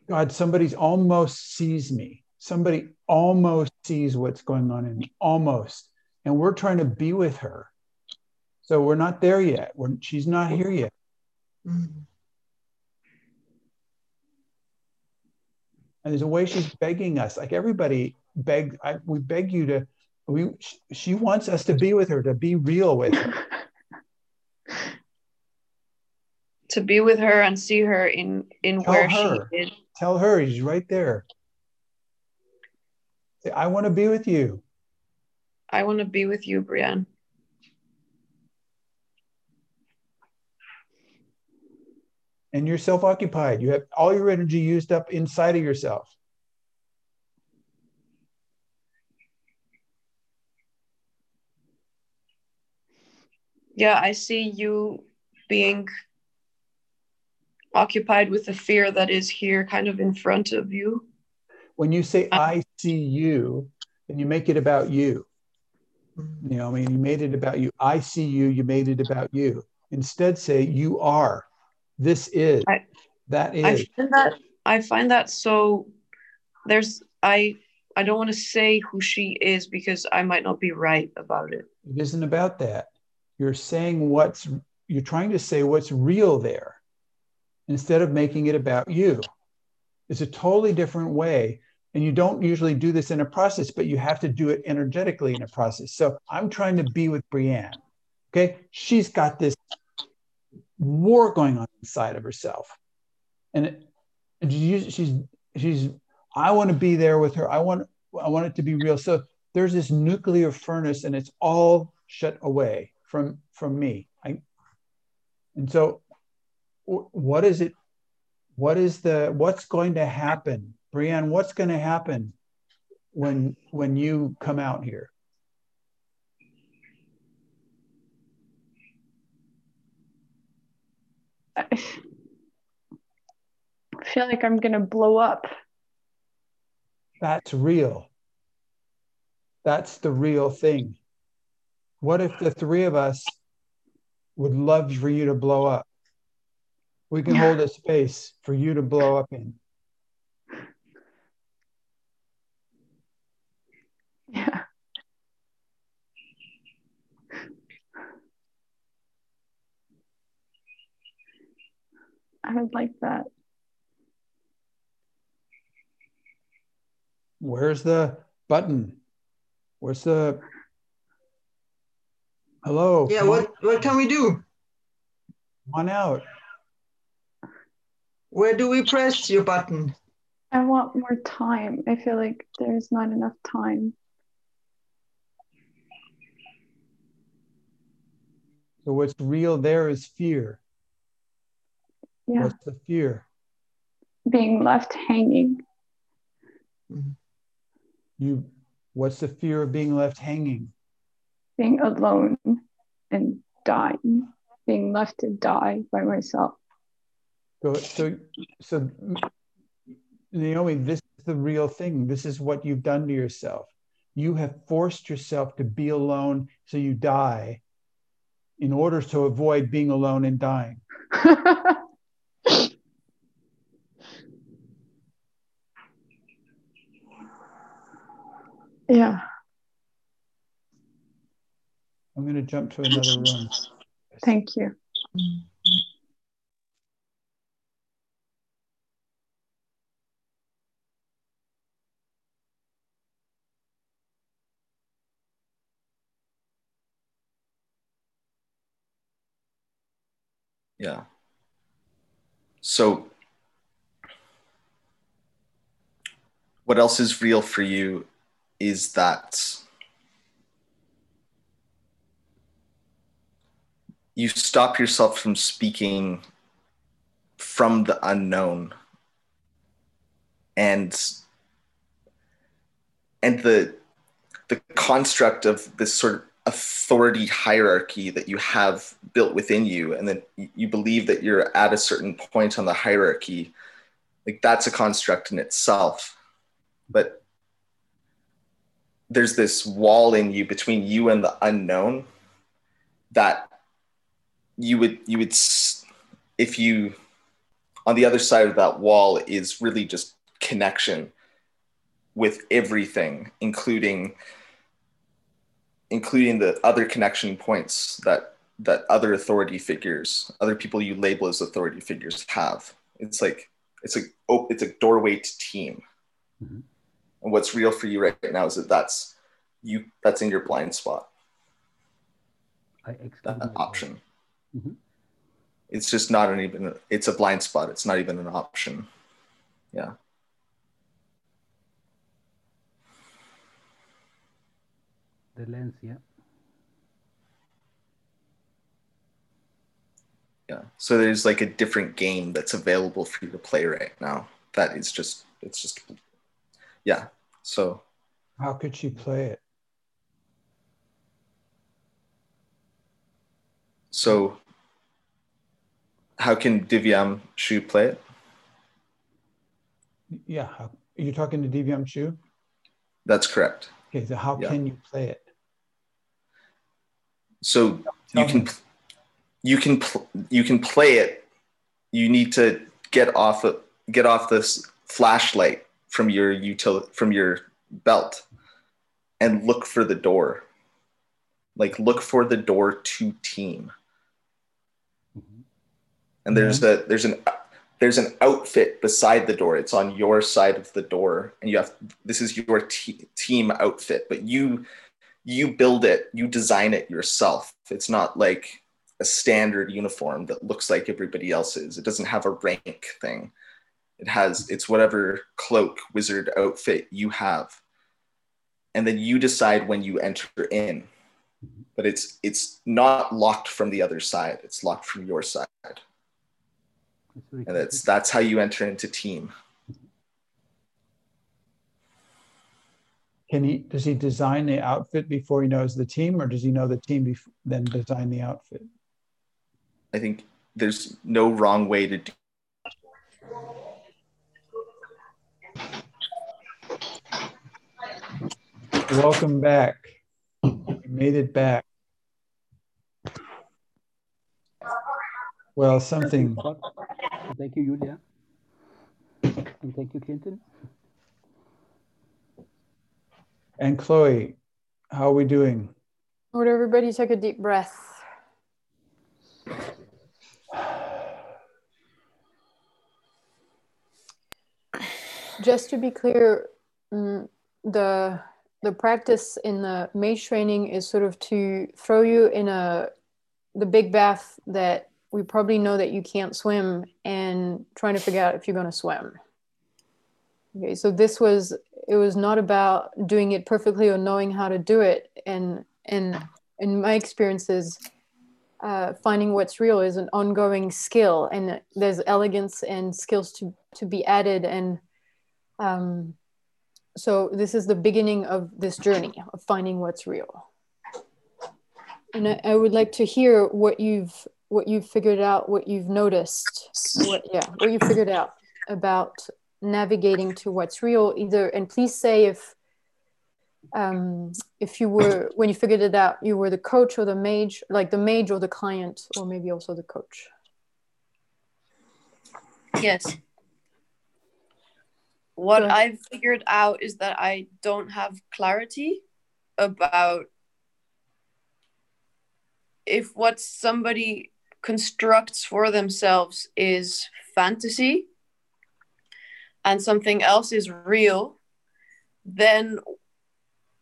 Speaker 1: God, somebody's almost sees me. Somebody almost sees what's going on in me, almost. And we're trying to be with her. So we're not there yet. We're, she's not here yet. Mm-hmm. And there's a way she's begging us. Like everybody beg, I, we beg you to. We she wants us to be with her, to be real with her. *laughs*
Speaker 7: To be with her and see her in in
Speaker 1: Tell
Speaker 7: where
Speaker 1: her.
Speaker 7: she is.
Speaker 1: Tell her he's right there. Say, I want to be with you.
Speaker 7: I want to be with you, Brienne.
Speaker 1: And you're self-occupied. You have all your energy used up inside of yourself.
Speaker 7: Yeah, I see you being occupied with the fear that is here kind of in front of you.
Speaker 1: When you say I see you, and you make it about you. Mm-hmm. You know, I mean, you made it about you. I see you, you made it about you. Instead, say you are. This is.
Speaker 7: I-
Speaker 1: that
Speaker 7: I find that I find that so there's I I don't want to say who she is because I might not be right about it.
Speaker 1: It isn't about that. You're saying what's, you're trying to say what's real there instead of making it about you. It's a totally different way. And you don't usually do this in a process, but you have to do it energetically in a process. So I'm trying to be with Brienne. Okay. She's got this war going on inside of herself. And, it, and she's, she's, I want to be there with her. I want, I want it to be real. So there's this nuclear furnace and it's all shut away from from me i and so what is it what is the what's going to happen brienne what's going to happen when when you come out here
Speaker 10: feel like I'm gonna blow up.
Speaker 1: That's real. That's the real thing. What if the three of us would love for you to blow up? We can hold a space for you to blow up in.
Speaker 10: I would like that.
Speaker 1: Where's the button? Where's the hello?
Speaker 11: Yeah, what, what can we do?
Speaker 1: On out.
Speaker 11: Where do we press your button?
Speaker 10: I want more time. I feel like there's not enough time.
Speaker 1: So what's real there is fear.
Speaker 10: Yeah.
Speaker 1: What's the fear?
Speaker 10: Being left hanging. Mm-hmm.
Speaker 1: You what's the fear of being left hanging?
Speaker 10: Being alone and dying. Being left to die by myself.
Speaker 1: So so so Naomi, this is the real thing. This is what you've done to yourself. You have forced yourself to be alone so you die in order to avoid being alone and dying. *laughs*
Speaker 10: Yeah.
Speaker 1: I'm going to jump to another room.
Speaker 10: Thank you.
Speaker 12: Yeah. So, what else is real for you is that you stop yourself from speaking from the unknown. And and the the construct of this sort of authority hierarchy that you have built within you and then you believe that you're at a certain point on the hierarchy like that's a construct in itself. But there's this wall in you between you and the unknown that you would you would if you on the other side of that wall is really just connection with everything including including the other connection points that that other authority figures other people you label as authority figures have it's like it's a oh, it's a doorway to team mm-hmm. And what's real for you right now is that that's you that's in your blind spot. I expect that option. Mm-hmm. it's just not an even it's a blind spot. It's not even an option. Yeah.
Speaker 13: The lens yeah.
Speaker 12: Yeah. So there's like a different game that's available for you to play right now that is just it's just yeah so.
Speaker 1: How could she play it?
Speaker 12: So how can divyam shu play it?
Speaker 1: Yeah are you talking to divyam shu?
Speaker 12: That's correct.
Speaker 1: Okay so how yeah. can you play it?
Speaker 12: So Tell you can you can pl- you can play it. You need to get off of, get off this flashlight from your util from your belt and look for the door like look for the door to team mm-hmm. and there's mm-hmm. a there's an there's an outfit beside the door it's on your side of the door and you have this is your te- team outfit but you you build it, you design it yourself. It's not like a standard uniform that looks like everybody else's. It doesn't have a rank thing. It has it's whatever cloak, wizard outfit you have. And then you decide when you enter in. But it's it's not locked from the other side. It's locked from your side. And that's that's how you enter into team.
Speaker 1: Can he does he design the outfit before he knows the team, or does he know the team before, then design the outfit?
Speaker 12: I think there's no wrong way to do.
Speaker 1: Welcome back. You made it back. Well, something.
Speaker 13: Thank you, Julia. And thank you, Clinton.
Speaker 1: Anne-Chloé, how are we doing?
Speaker 2: Would everybody take a deep breath? Just to be clear, mm, the the practice in the mage training is sort of to throw you in a the big bath that we probably know that you can't swim and trying to figure out if you're going to swim. Okay, so this was it was not about doing it perfectly or knowing how to do it, and and in my experiences, uh, finding what's real is an ongoing skill, and there's elegance and skills to to be added, and um, so this is the beginning of this journey of finding what's real. And I, I would like to hear what you've what you've figured out, what you've noticed, what yeah, what you figured out about navigating to what's real. Either and please say if um, if you were when you figured it out, you were the coach or the mage, like the mage or the client, or maybe also the coach.
Speaker 7: Yes. What I've figured out is that I don't have clarity about if what somebody constructs for themselves is fantasy and something else is real, then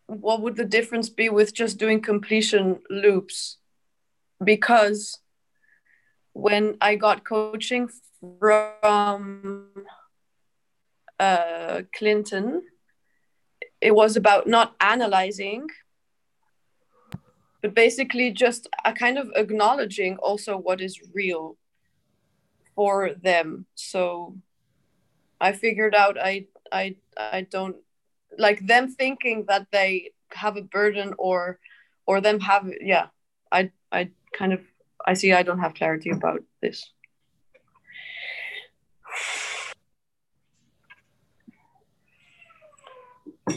Speaker 7: what would the difference be with just doing completion loops? Because when I got coaching from uh, Clinton, it was about not analyzing, but basically just a kind of acknowledging also what is real for them. So I figured out I I I don't like them thinking that they have a burden or or them have yeah I I kind of I see I don't have clarity about this.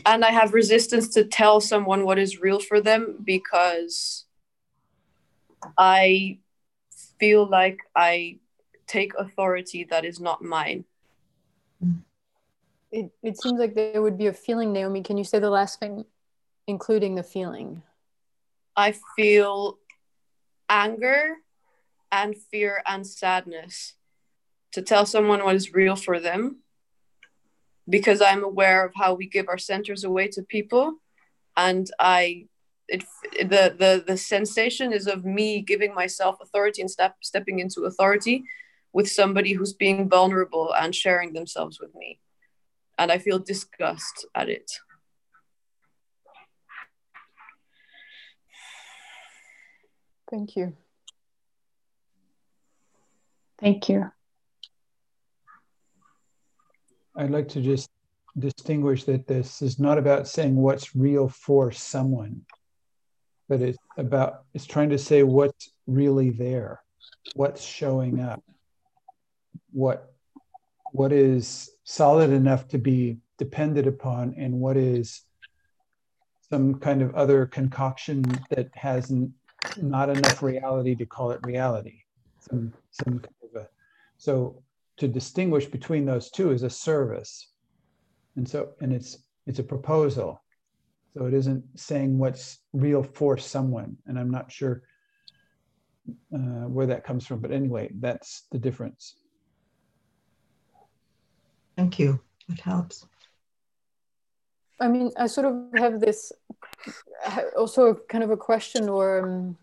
Speaker 7: And I have resistance to tell someone what is real for them because I feel like I take authority that is not mine.
Speaker 2: It, it seems like there would be a feeling, Naomi. Can you say the last thing, including the feeling?
Speaker 7: I feel anger and fear and sadness to tell someone what is real for them because I'm aware of how we give our centers away to people, and I it the the the sensation is of me giving myself authority and step stepping into authority with somebody who's being vulnerable and sharing themselves with me, and I feel disgust at it.
Speaker 2: Thank you.
Speaker 10: Thank you.
Speaker 1: I'd like to just distinguish that this is not about saying what's real for someone, but it's about it's trying to say what's really there, what's showing up, what what is solid enough to be depended upon, and what is some kind of other concoction that has not enough reality to call it reality. Some some kind of a, so to distinguish between those two is a service. And so and it's it's a proposal. So it isn't saying what's real for someone and i'm not sure uh, where that comes from but anyway that's the difference.
Speaker 11: Thank you. It helps.
Speaker 2: I mean i sort of have this also kind of a question or um,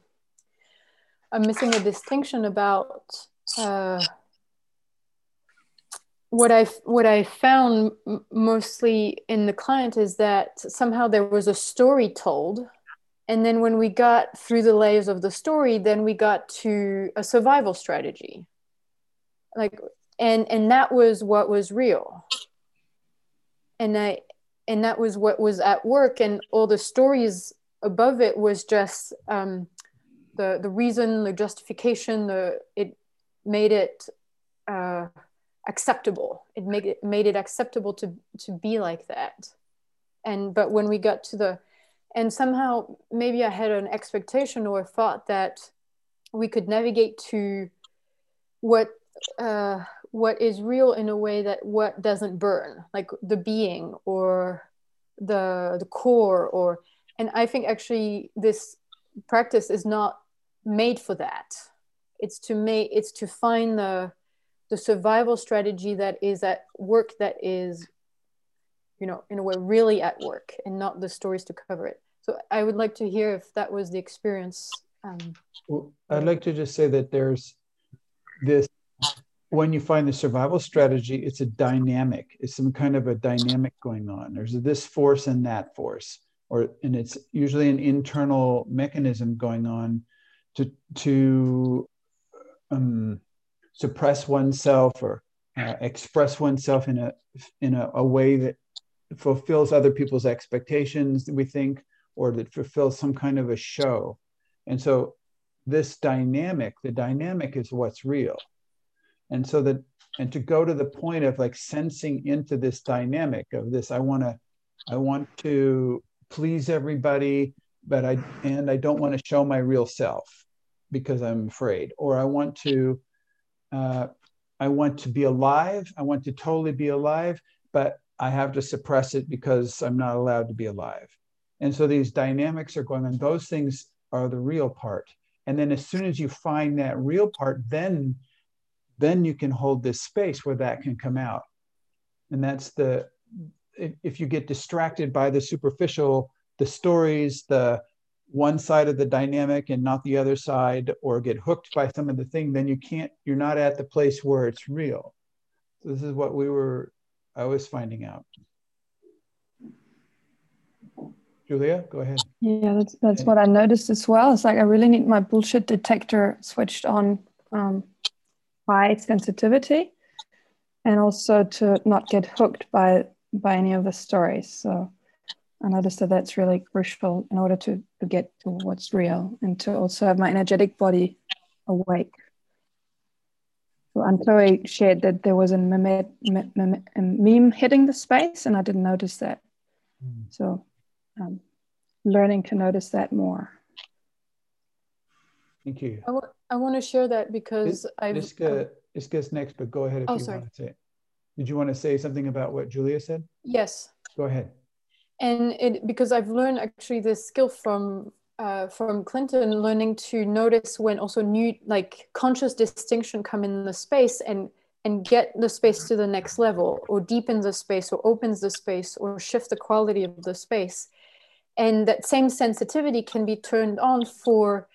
Speaker 2: i'm missing a distinction about uh, what I what I found mostly in the client is that somehow there was a story told, and then when we got through the layers of the story, then we got to a survival strategy, like and and that was what was real, and I and that was what was at work, and all the stories above it was just um, the the reason, the justification, the it made it. Uh, acceptable. It made it made it acceptable to to be like that. And but when we got to the and somehow maybe i had an expectation or a thought that we could navigate to what uh, what is real in a way that what doesn't burn like the being or the the core or and i think actually this practice is not made for that. It's to make it's to find the the survival strategy that is at work that is you know in a way really at work and not the stories to cover it. So i would like to hear if that was the experience um,
Speaker 1: well, i'd like to just say that there's this when you find the survival strategy it's a dynamic it's some kind of a dynamic going on. There's this force and that force or and it's usually an internal mechanism going on to to um, suppress oneself or uh, express oneself in a in a, a, way that fulfills other people's expectations we think or that fulfills some kind of a show. And so this dynamic the dynamic is what's real. And so that and to go to the point of like sensing into this dynamic of this i want to i want to please everybody but i and i don't want to show my real self because i'm afraid or i want to uh, I want to be alive. I want to totally be alive, but I have to suppress it because I'm not allowed to be alive. And so these dynamics are going on. Those things are the real part. And then as soon as you find that real part, then then you can hold this space where that can come out. And that's the if you get distracted by the superficial, the stories, the one side of the dynamic and not the other side or get hooked by some of the thing then you can't you're not at the place where it's real. So this is what we were i was finding out. Julia go ahead.
Speaker 14: Yeah that's that's what i noticed as well. It's like i really need my bullshit detector switched on um, high sensitivity and also to not get hooked by by any of the stories. So I noticed that that's really crucial in order to, to get to what's real and to also have my energetic body awake. So Antoe shared that there was a meme, meme, meme hitting the space, and I didn't notice that. Mm. So, um, learning to notice that more.
Speaker 1: Thank you.
Speaker 2: I, w- I want to share that because I.
Speaker 1: Iska, Iska's next, but go ahead if oh, you sorry. want to say. It. Did you want to say something about what Julia said?
Speaker 2: Yes.
Speaker 1: Go ahead
Speaker 2: and it because I've learned actually this skill from uh, from Clinton, learning to notice when also new like conscious distinction come in the space and and get the space to the next level or deepen the space or opens the space or shift the quality of the space. And that same sensitivity can be turned on for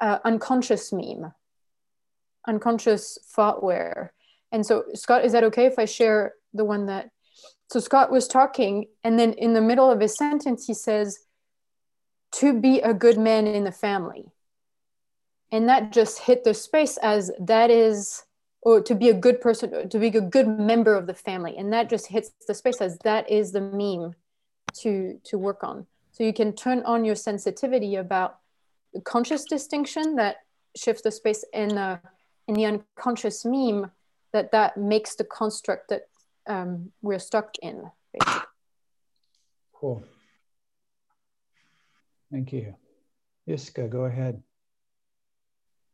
Speaker 2: uh, unconscious meme unconscious thoughtware and so scott is that okay if i share the one that so Scott was talking, and then in the middle of his sentence, he says, to be a good man in the family. And that just hit the space as that is, or to be a good person, to be a good member of the family. And that just hits the space as that is the meme to, to work on. So you can turn on your sensitivity about the conscious distinction that shifts the space and uh, in the unconscious meme that that makes the construct that um, we're stuck in. Basically.
Speaker 1: Cool. Thank you. Iska, go ahead.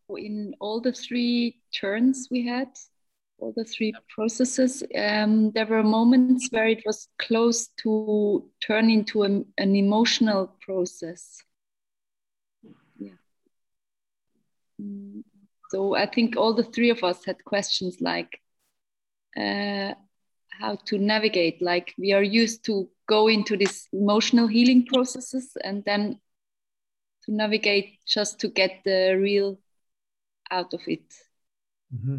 Speaker 15: In all the three turns we had, all the three processes, um, there were moments where it was close to turn into a, an emotional process. Yeah. Mm, so I think all the three of us had questions like, uh, how to navigate. Like we are used to go into these emotional healing processes and then to navigate just to get the real out of it.
Speaker 1: Mm-hmm.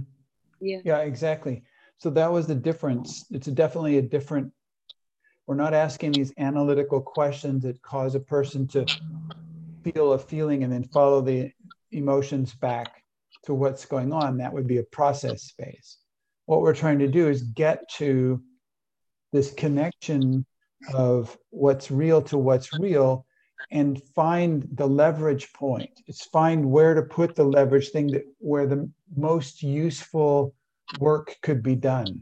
Speaker 1: yeah. Yeah exactly. So that was the difference. It's definitely a different we're not asking these analytical questions that cause a person to feel a feeling and then follow the emotions back to what's going on. That would be a process space what we're trying to do is get to this connection of what's real to what's real and find the leverage point. It's find where to put the leverage thing that where the most useful work could be done.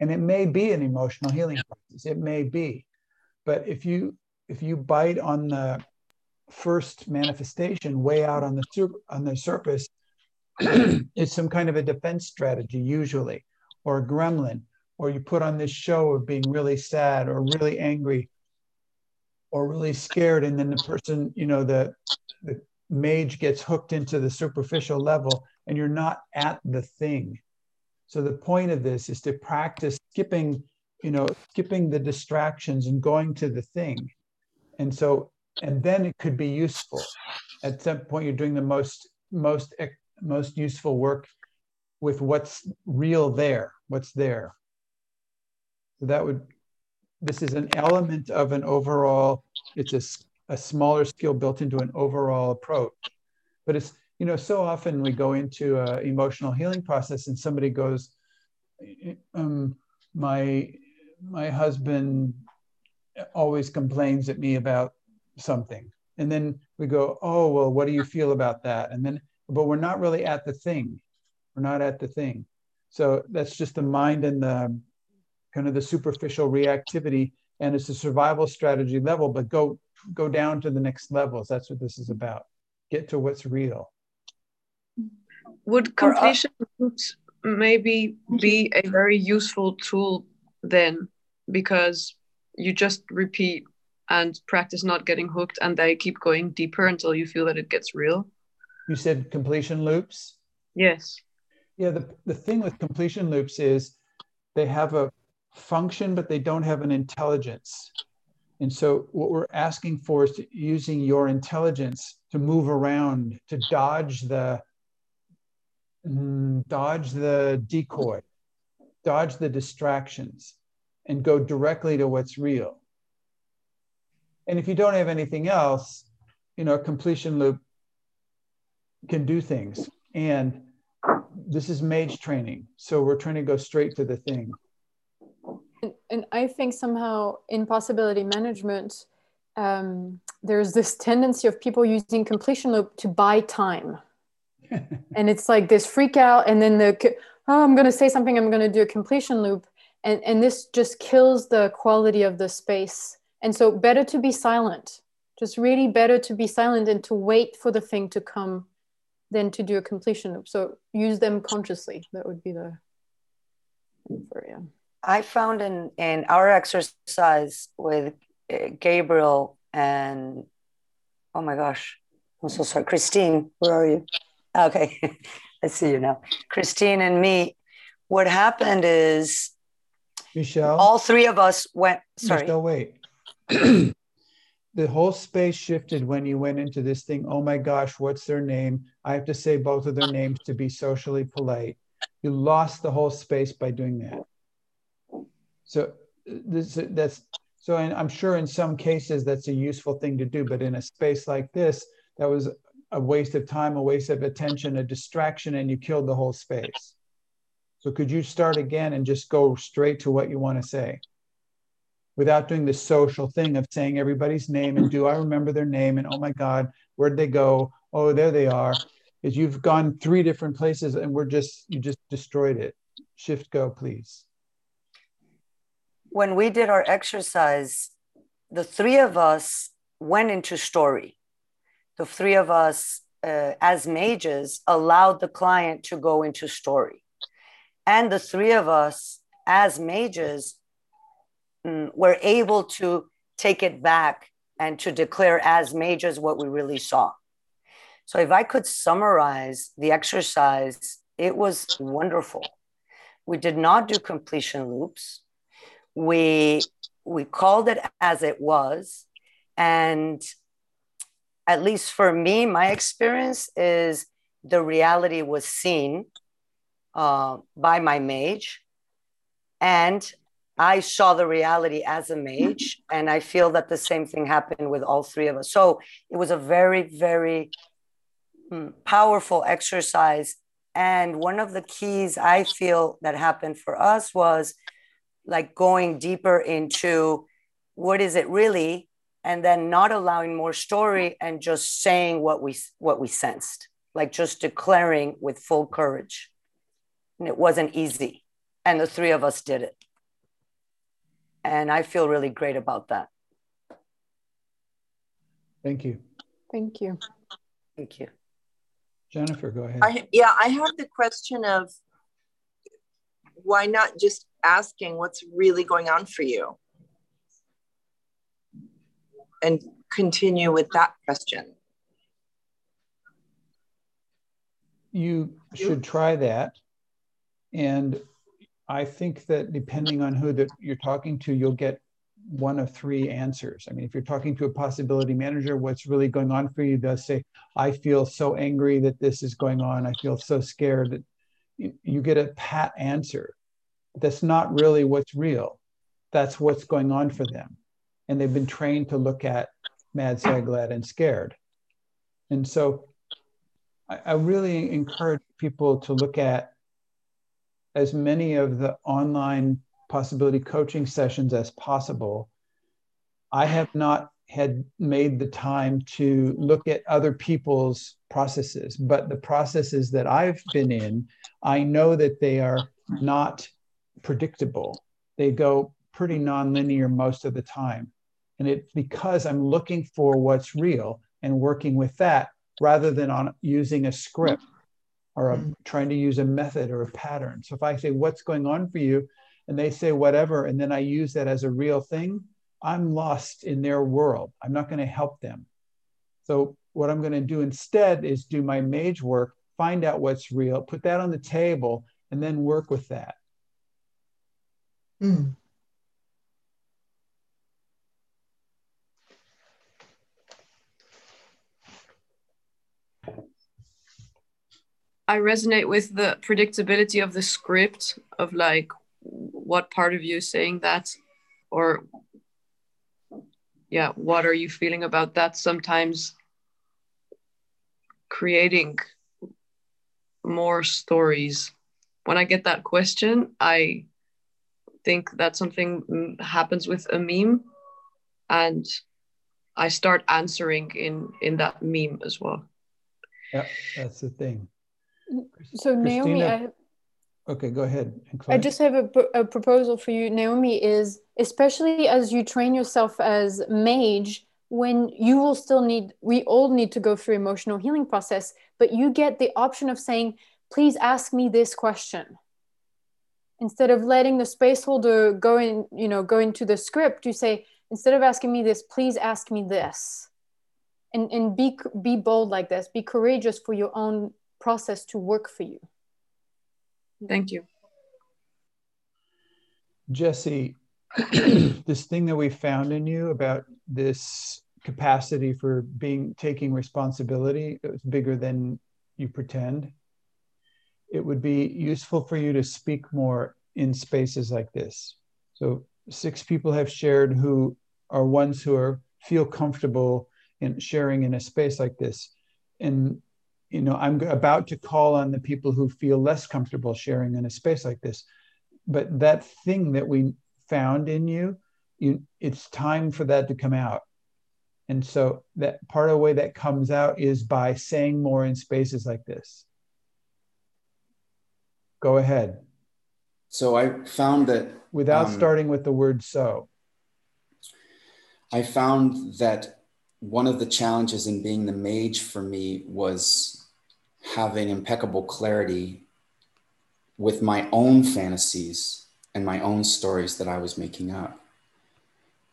Speaker 1: And it may be an emotional healing process. It may be. But if you if you bite on the first manifestation way out on the on the surface, *clears throat* it's some kind of a defense strategy usually, or a gremlin, or you put on this show of being really sad or really angry or really scared, and then the person, you know, the the mage gets hooked into the superficial level, and you're not at the thing. So the point of this is to practice skipping, you know, skipping the distractions and going to the thing. And so, and then it could be useful. At some point, you're doing the most most most useful work with what's real there, what's there. So that would, this is an element of an overall, it's a, a smaller skill built into an overall approach. But it's, you know, so often we go into an emotional healing process and somebody goes, um, my, my husband always complains at me about something. And then we go, oh, well, what do you feel about that? And then, but we're not really at the thing. We're not at the thing. So that's just the mind and the kind of the superficial reactivity. And it's a survival strategy level, but go go down to the next levels. That's what this is about. Get to what's real.
Speaker 7: Would completion loops maybe be a very useful tool then? Because you just repeat and practice not getting hooked and they keep going deeper until you feel that it gets real.
Speaker 1: You said completion loops?
Speaker 7: Yes.
Speaker 1: Yeah, the, the thing with completion loops is they have a function, but they don't have an intelligence. And so what we're asking for is using your intelligence to move around, to dodge the mm, dodge the decoy, dodge the distractions, and go directly to what's real. And if you don't have anything else, you know, a completion loop can do things. And this is mage training. So we're trying to go straight to the thing.
Speaker 2: And, and I think somehow in possibility management, um, there's this tendency of people using completion loop to buy time. *laughs* and it's like this freak out, and then the, oh, I'm going to say something, I'm going to do a completion loop. And, and this just kills the quality of the space. And so, better to be silent, just really better to be silent and to wait for the thing to come than to do a completion loop. So use them consciously. That would be the for you.
Speaker 16: I found in in our exercise with uh, Gabriel and oh my gosh, I'm so sorry, Christine. Where are you? Okay, *laughs* I see you now. Christine and me. What happened is
Speaker 1: Michelle.
Speaker 16: All three of us went. Sorry.
Speaker 1: Michelle, wait. *clears throat* the whole space shifted when you went into this thing. Oh my gosh, what's their name? I have to say both of their names to be socially polite. You lost the whole space by doing that. So this that's so and I'm sure in some cases that's a useful thing to do, but in a space like this, that was a waste of time, a waste of attention, a distraction, and you killed the whole space. So could you start again and just go straight to what you want to say? Without doing the social thing of saying everybody's name and do I remember their name and oh my God, where'd they go? Oh, there they are. Is you've gone three different places and we're just you just destroyed it. Shift go, please.
Speaker 16: When we did our exercise, the three of us went into story. The three of us, uh, as mages, allowed the client to go into story. And the three of us, as mages, we're able to take it back and to declare as mages what we really saw. So, if I could summarize the exercise, it was wonderful. We did not do completion loops. We we called it as it was, and at least for me, my experience is the reality was seen uh, by my mage, and I saw the reality as a mage, and I feel that the same thing happened with all three of us. So it was a very, very mm, powerful exercise. And one of the keys I feel that happened for us was like going deeper into what is it really, and then not allowing more story and just saying what we what we sensed, like just declaring with full courage. And it wasn't easy, and the three of us did it and I feel really great about that.
Speaker 1: Thank you.
Speaker 2: Thank you.
Speaker 16: Thank you.
Speaker 1: Jennifer, go ahead.
Speaker 3: I, yeah, I have the question of why not just asking what's really going on for you and continue with that question.
Speaker 1: You should try that. And I think that depending on who that you're talking to, you'll get one of three answers. I mean, if you're talking to a possibility manager, what's really going on for you? They'll say, I feel so angry that this is going on. I feel so scared that you, get a pat answer. That's not really what's real. That's what's going on for them. And they've been trained to look at mad, sad, glad, and scared. And so I, I really encourage people to look at as many of the online possibility coaching sessions as possible. I have not had made the time to look at other people's processes, but the processes that I've been in, I know that they are not predictable. They go pretty nonlinear most of the time. And it's because I'm looking for what's real and working with that rather than on using a script or a, trying to use a method or a pattern. So if I say, What's going on for you? and they say whatever, and then I use that as a real thing, I'm lost in their world. I'm not going to help them. So what I'm going to do instead is do my mage work, find out what's real, put that on the table, and then work with that.
Speaker 11: Mm.
Speaker 7: I resonate with the predictability of the script of like what part of you is saying that or yeah what are you feeling about that sometimes creating more stories. When i get that question i think that something happens with a meme and i start answering in in that meme as well.
Speaker 1: Yeah that's the thing
Speaker 2: so naomi I,
Speaker 1: Okay, go ahead.
Speaker 2: I just have a, a, proposal for you, Naomi. Is especially as you train yourself as mage, when you will still need, we all need to go through emotional healing process, but you get the option of saying, "Please ask me this question," instead of letting the space holder go in, you know, go into the script. You say, instead of asking me this, please ask me this, and and be be bold like this. Be courageous for your own process to work for you.
Speaker 7: Thank you.
Speaker 1: Jesse, *clears throat* this thing that we found in you about this capacity for being taking responsibility, it's bigger than you pretend. It would be useful for you to speak more in spaces like this. So six people have shared who are ones who are feel comfortable in sharing in a space like this. And you know i'm about to call on the people who feel less comfortable sharing in a space like this. But that thing that we found in you you it's time for that to come out. And so that part of the way that comes out is by saying more in spaces like this. Go ahead.
Speaker 4: So i found that
Speaker 1: without um, starting with the word so.
Speaker 4: I found that one of the challenges in being the mage for me was having impeccable clarity with my own fantasies and my own stories that I was making up.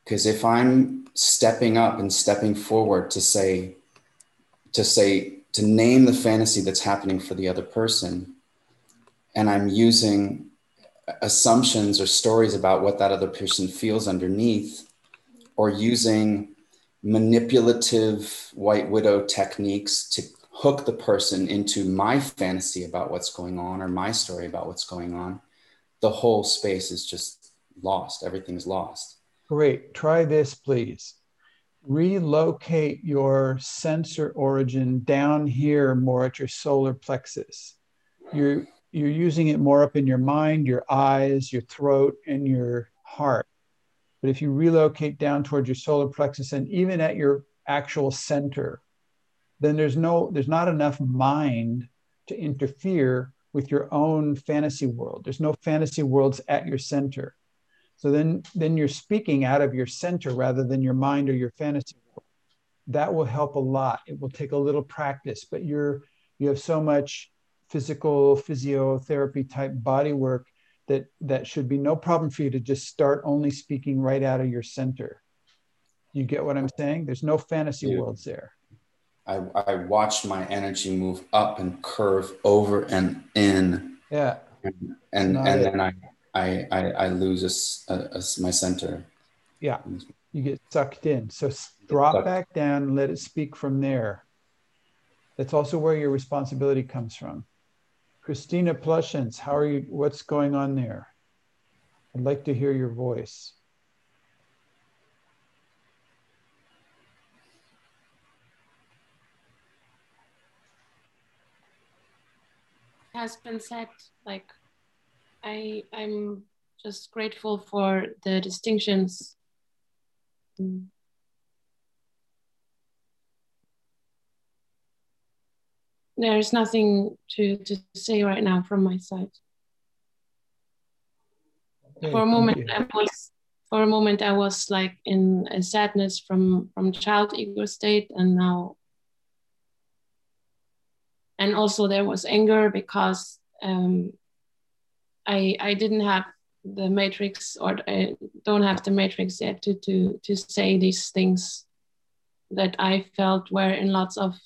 Speaker 4: Because if I'm stepping up and stepping forward to say, to say, to name the fantasy that's happening for the other person, and I'm using assumptions or stories about what that other person feels underneath, or using manipulative white widow techniques to hook the person into my fantasy about what's going on or my story about what's going on, the whole space is just lost. Everything's lost.
Speaker 1: Great. Try this, please. Relocate your sensor origin down here more at your solar plexus. You're, you're using it more up in your mind, your eyes, your throat, and your heart. But if you relocate down towards your solar plexus and even at your actual center, then there's no there's not enough mind to interfere with your own fantasy world there's no fantasy worlds at your center so then then you're speaking out of your center rather than your mind or your fantasy world that will help a lot. It will take a little practice, but you're you have so much physical physiotherapy type body work that that should be no problem for you to just start only speaking right out of your center. You get what I'm saying? There's no fantasy yeah. worlds there.
Speaker 4: I, I watched my energy move up and curve over and in.
Speaker 1: Yeah.
Speaker 4: And and, and then I, I I I lose a, a, a, my center.
Speaker 1: Yeah. You get sucked in. So drop back down and let it speak from there. That's also where your responsibility comes from. Christina Plushens, how are you? What's going on there? I'd like to hear your voice.
Speaker 17: Has been said like i i'm just grateful for the distinctions mm. there's nothing to, to say right now from my side. Okay, for a moment, I was for a moment I was like in a sadness from from child ego state, and now, and also there was anger because um, I I didn't have the matrix or I don't have the matrix yet to to to say these things that I felt were in lots of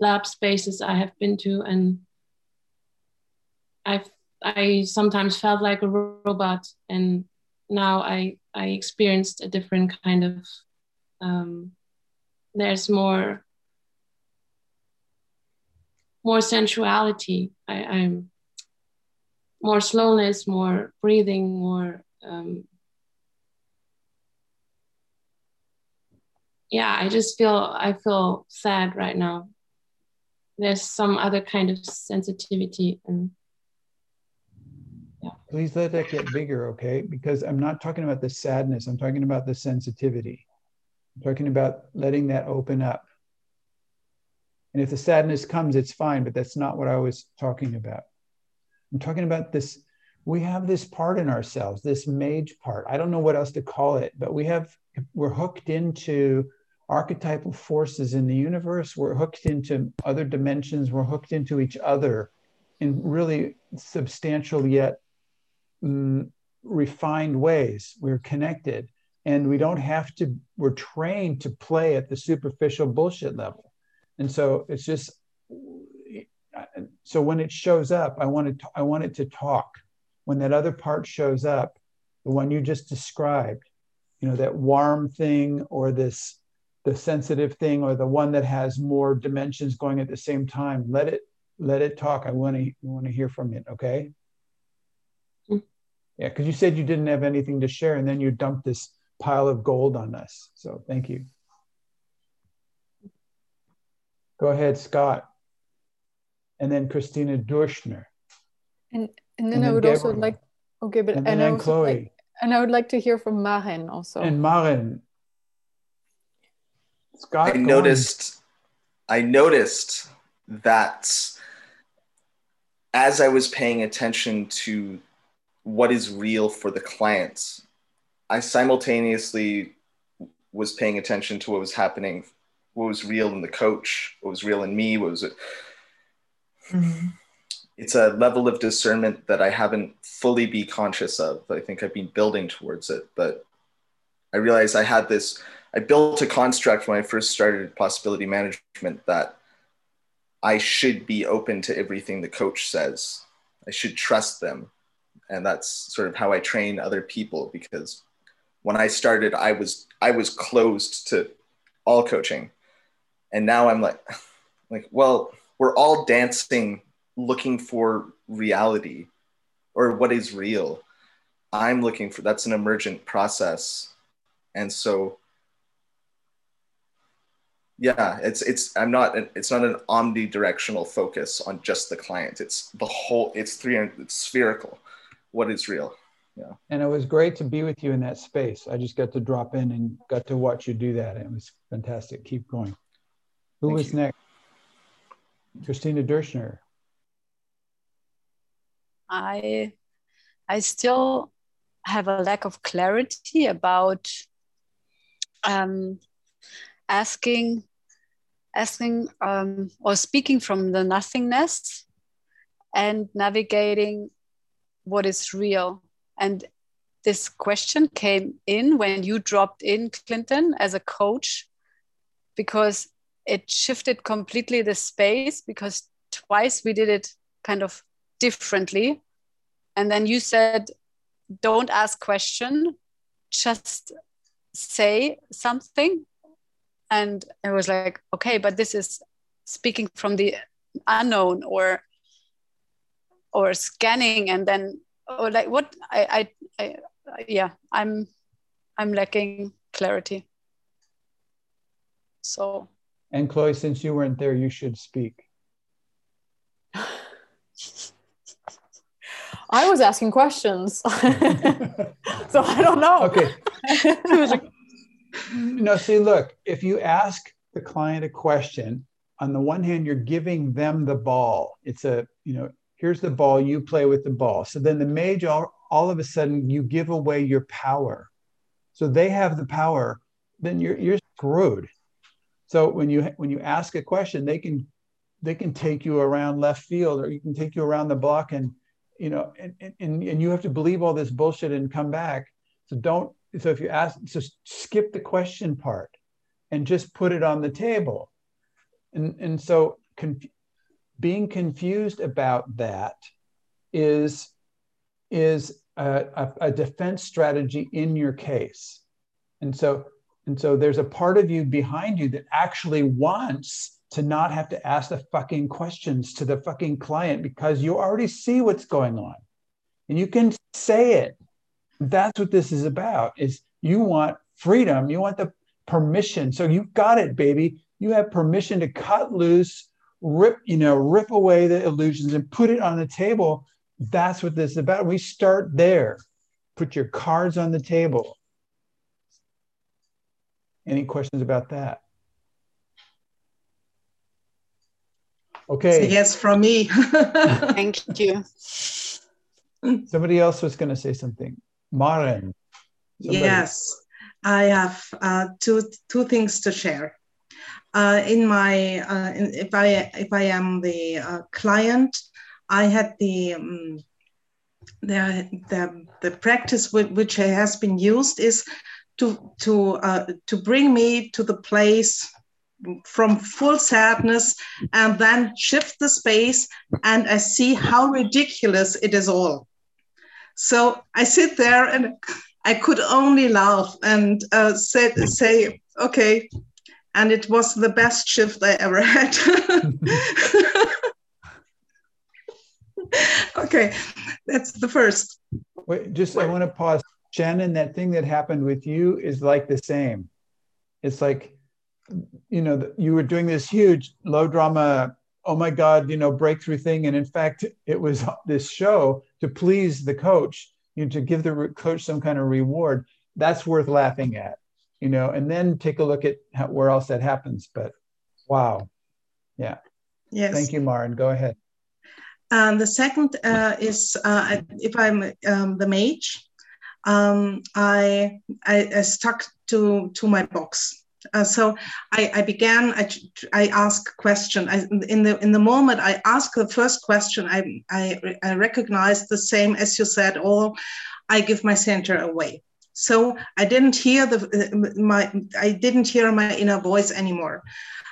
Speaker 17: lab spaces I have been to, and I've I sometimes felt like a robot, and now I I experienced a different kind of. Um, there's more more sensuality. I, I'm more slowness, more breathing, more. Um, yeah, I just feel I feel sad right now there's some other kind of sensitivity and
Speaker 1: yeah. Please let that get bigger, okay? Because I'm not talking about the sadness, I'm talking about the sensitivity. I'm talking about letting that open up. And if the sadness comes, it's fine, but that's not what I was talking about. I'm talking about this. We have this part in ourselves, this mage part. I don't know what else to call it, but we have, we're hooked into archetypal forces in the universe. We're hooked into other dimensions. We're hooked into each other in really substantial yet mm, refined ways. We're connected. And we don't have to, we're trained to play at the superficial bullshit level. And so it's just, so when it shows up, I want it, to, I want it to talk. When that other part shows up, the one you just described, you know, that warm thing or this the sensitive thing or the one that has more dimensions going at the same time let it let it talk i want to want to hear from it okay mm. yeah because you said you didn't have anything to share and then you dumped this pile of gold on us so thank you go ahead scott and then christina durschner
Speaker 2: and and then, and then i would Gabriel. also like okay but and, and I chloe like, and i would like to hear from Maren also
Speaker 1: and Maren
Speaker 12: Scott, I noticed. On. I noticed that as I was paying attention to what is real for the clients, I simultaneously was paying attention to what was happening, what was real in the coach, what was real in me, what was it. Mm-hmm. It's a level of discernment that I haven't fully be conscious of. I think I've been building towards it, but I realized I had this I built a construct when I first started possibility management that I should be open to everything the coach says. I should trust them. And that's sort of how I train other people because when I started, I was I was closed to all coaching. And now I'm like, *sighs* like, well, we're all dancing looking for reality or what is real. I'm looking for that's an emergent process. And so yeah it's it's i'm not it's not an omnidirectional focus on just the client. It's the whole it's three it's spherical. What is real? Yeah.
Speaker 1: And it was great to be with you in that space. I just got to drop in and got to watch you do that. It was fantastic. Keep going who Thank was you. next? Christina dershner.
Speaker 8: I i still have a lack of clarity about um asking asking um, or speaking from the nothingness and navigating what is real. And this question came in when you dropped in clinton as a coach because it shifted completely the space because twice we did it kind of differently. And then you said don't ask question just say something. And i was like okay but this is speaking from the unknown or or scanning. And then or like what I, I i yeah i'm i'm lacking clarity. So
Speaker 1: Anne-Chloé since you weren't there you should speak
Speaker 2: I was asking questions. *laughs* so I don't know.
Speaker 1: Okay. *laughs* no, see, look, if you ask the client a question, on the one hand, you're giving them the ball. It's a, you know, here's the ball, you play with the ball. So then the mage, all, all of a sudden, you give away your power. So they have the power, then you're, you're screwed. So when you when you ask a question, they can they can take you around left field or you can take you around the block and you know, and, and, and you have to believe all this bullshit and come back. So don't, so if you ask, just skip the question part and just put it on the table. And, and so conf- being confused about that is, is a, a, a defense strategy in your case. And so, and so there's a part of you behind you that actually wants to not have to ask the fucking questions to the fucking client because you already see what's going on. And you can say it. That's what this is about is you want freedom. You want the permission. So you've got it baby. You have permission to cut loose rip you know rip away the illusions and put it on the table. That's what this is about. We start there. Put your cards on the table any questions about that Okay.
Speaker 5: yes from me. *laughs*
Speaker 8: Thank you.
Speaker 1: Somebody else was going to say something. Maren.
Speaker 5: Somebody. Yes, I have uh, two two things to share. Uh, in my uh, in, if I if I am the uh, client, I had the um, the, the the practice which has been used is to to uh, to bring me to the place from full sadness and then shift the space and I see how ridiculous it is all. So I sit there and I could only laugh and uh, say, say, okay. And it was the best shift I ever had. *laughs* okay, that's the first.
Speaker 1: Wait, just I want to pause. Shannon, that thing that happened with you is like the same. It's like you know, you were doing this huge low drama, oh my God, you know, breakthrough thing. And in fact, it was *laughs* this show to please the coach, you know, to give the coach some kind of reward. That's worth laughing at, you know, and then take a look at how, where else that happens. But wow. Yeah.
Speaker 5: Yes.
Speaker 1: Thank you, Maren. Go ahead.
Speaker 5: And the second uh, is uh, if I'm um, the mage, um, I, I, I stuck to to my box uh, so I, I, began. I, I asked question. I, in the in the moment I asked the first question, I, I I recognized the same as you said. All I give my center away. So I didn't hear the my I didn't hear my inner voice anymore.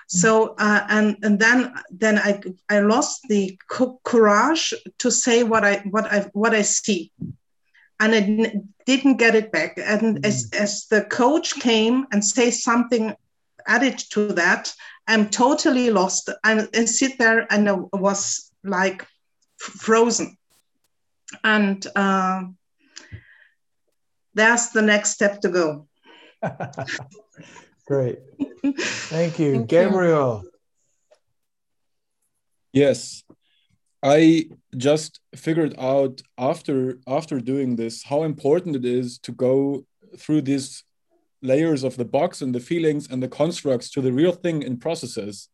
Speaker 5: So uh, and and then then I I lost the courage to say what I what I what I see and I didn't get it back. And mm. as, as the coach came and say something added to that, I'm totally lost. I, I sit there and I was like frozen. And uh, that's the next step to go. *laughs*
Speaker 1: Great. Thank you. Thank Gabriel. You.
Speaker 9: Yes. I just figured out after after doing this how important it is to go through these layers of the box and the feelings and the constructs to the real thing in processes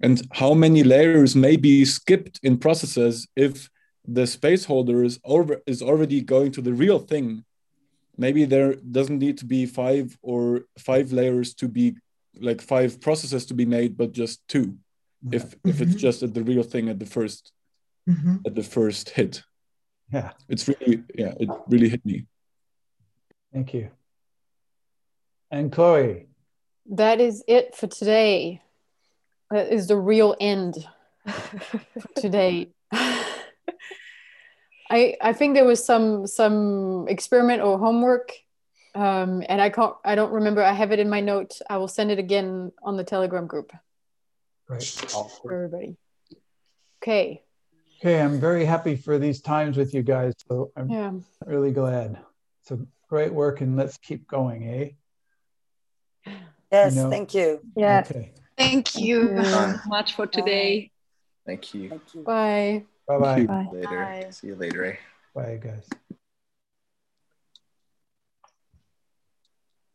Speaker 9: and how many layers may be skipped in processes if the space holder is, over, is already going to the real thing maybe there doesn't need to be five or five layers to be like five processes to be made, but just two. If if it's
Speaker 1: Mhm.
Speaker 9: just at the real thing at the 1st
Speaker 1: Mhm.
Speaker 9: at the first hit.
Speaker 1: Yeah.
Speaker 9: It's really yeah, it really hit me.
Speaker 1: Thank you. Anne-Chloé,
Speaker 2: That is it for today. That is the real end for today. *laughs* I I think there was some some experiment or homework, um, and I can't I don't remember. I have it in my note. I will send it again on the Telegram group
Speaker 1: Great.
Speaker 2: for everybody. Okay.
Speaker 1: Okay, I'm very happy for these times with you guys. So I'm
Speaker 2: Yeah.
Speaker 1: really glad. So great work, and let's keep going, eh?
Speaker 16: Yes,
Speaker 1: You know-
Speaker 16: thank you.
Speaker 14: Yes.
Speaker 1: Okay.
Speaker 8: Thank you.
Speaker 15: so much for today.
Speaker 12: Thank you.
Speaker 1: Thank you.
Speaker 2: Bye.
Speaker 1: Bye bye.
Speaker 14: Bye.
Speaker 12: Later. See you later. Eh?
Speaker 1: Bye, guys.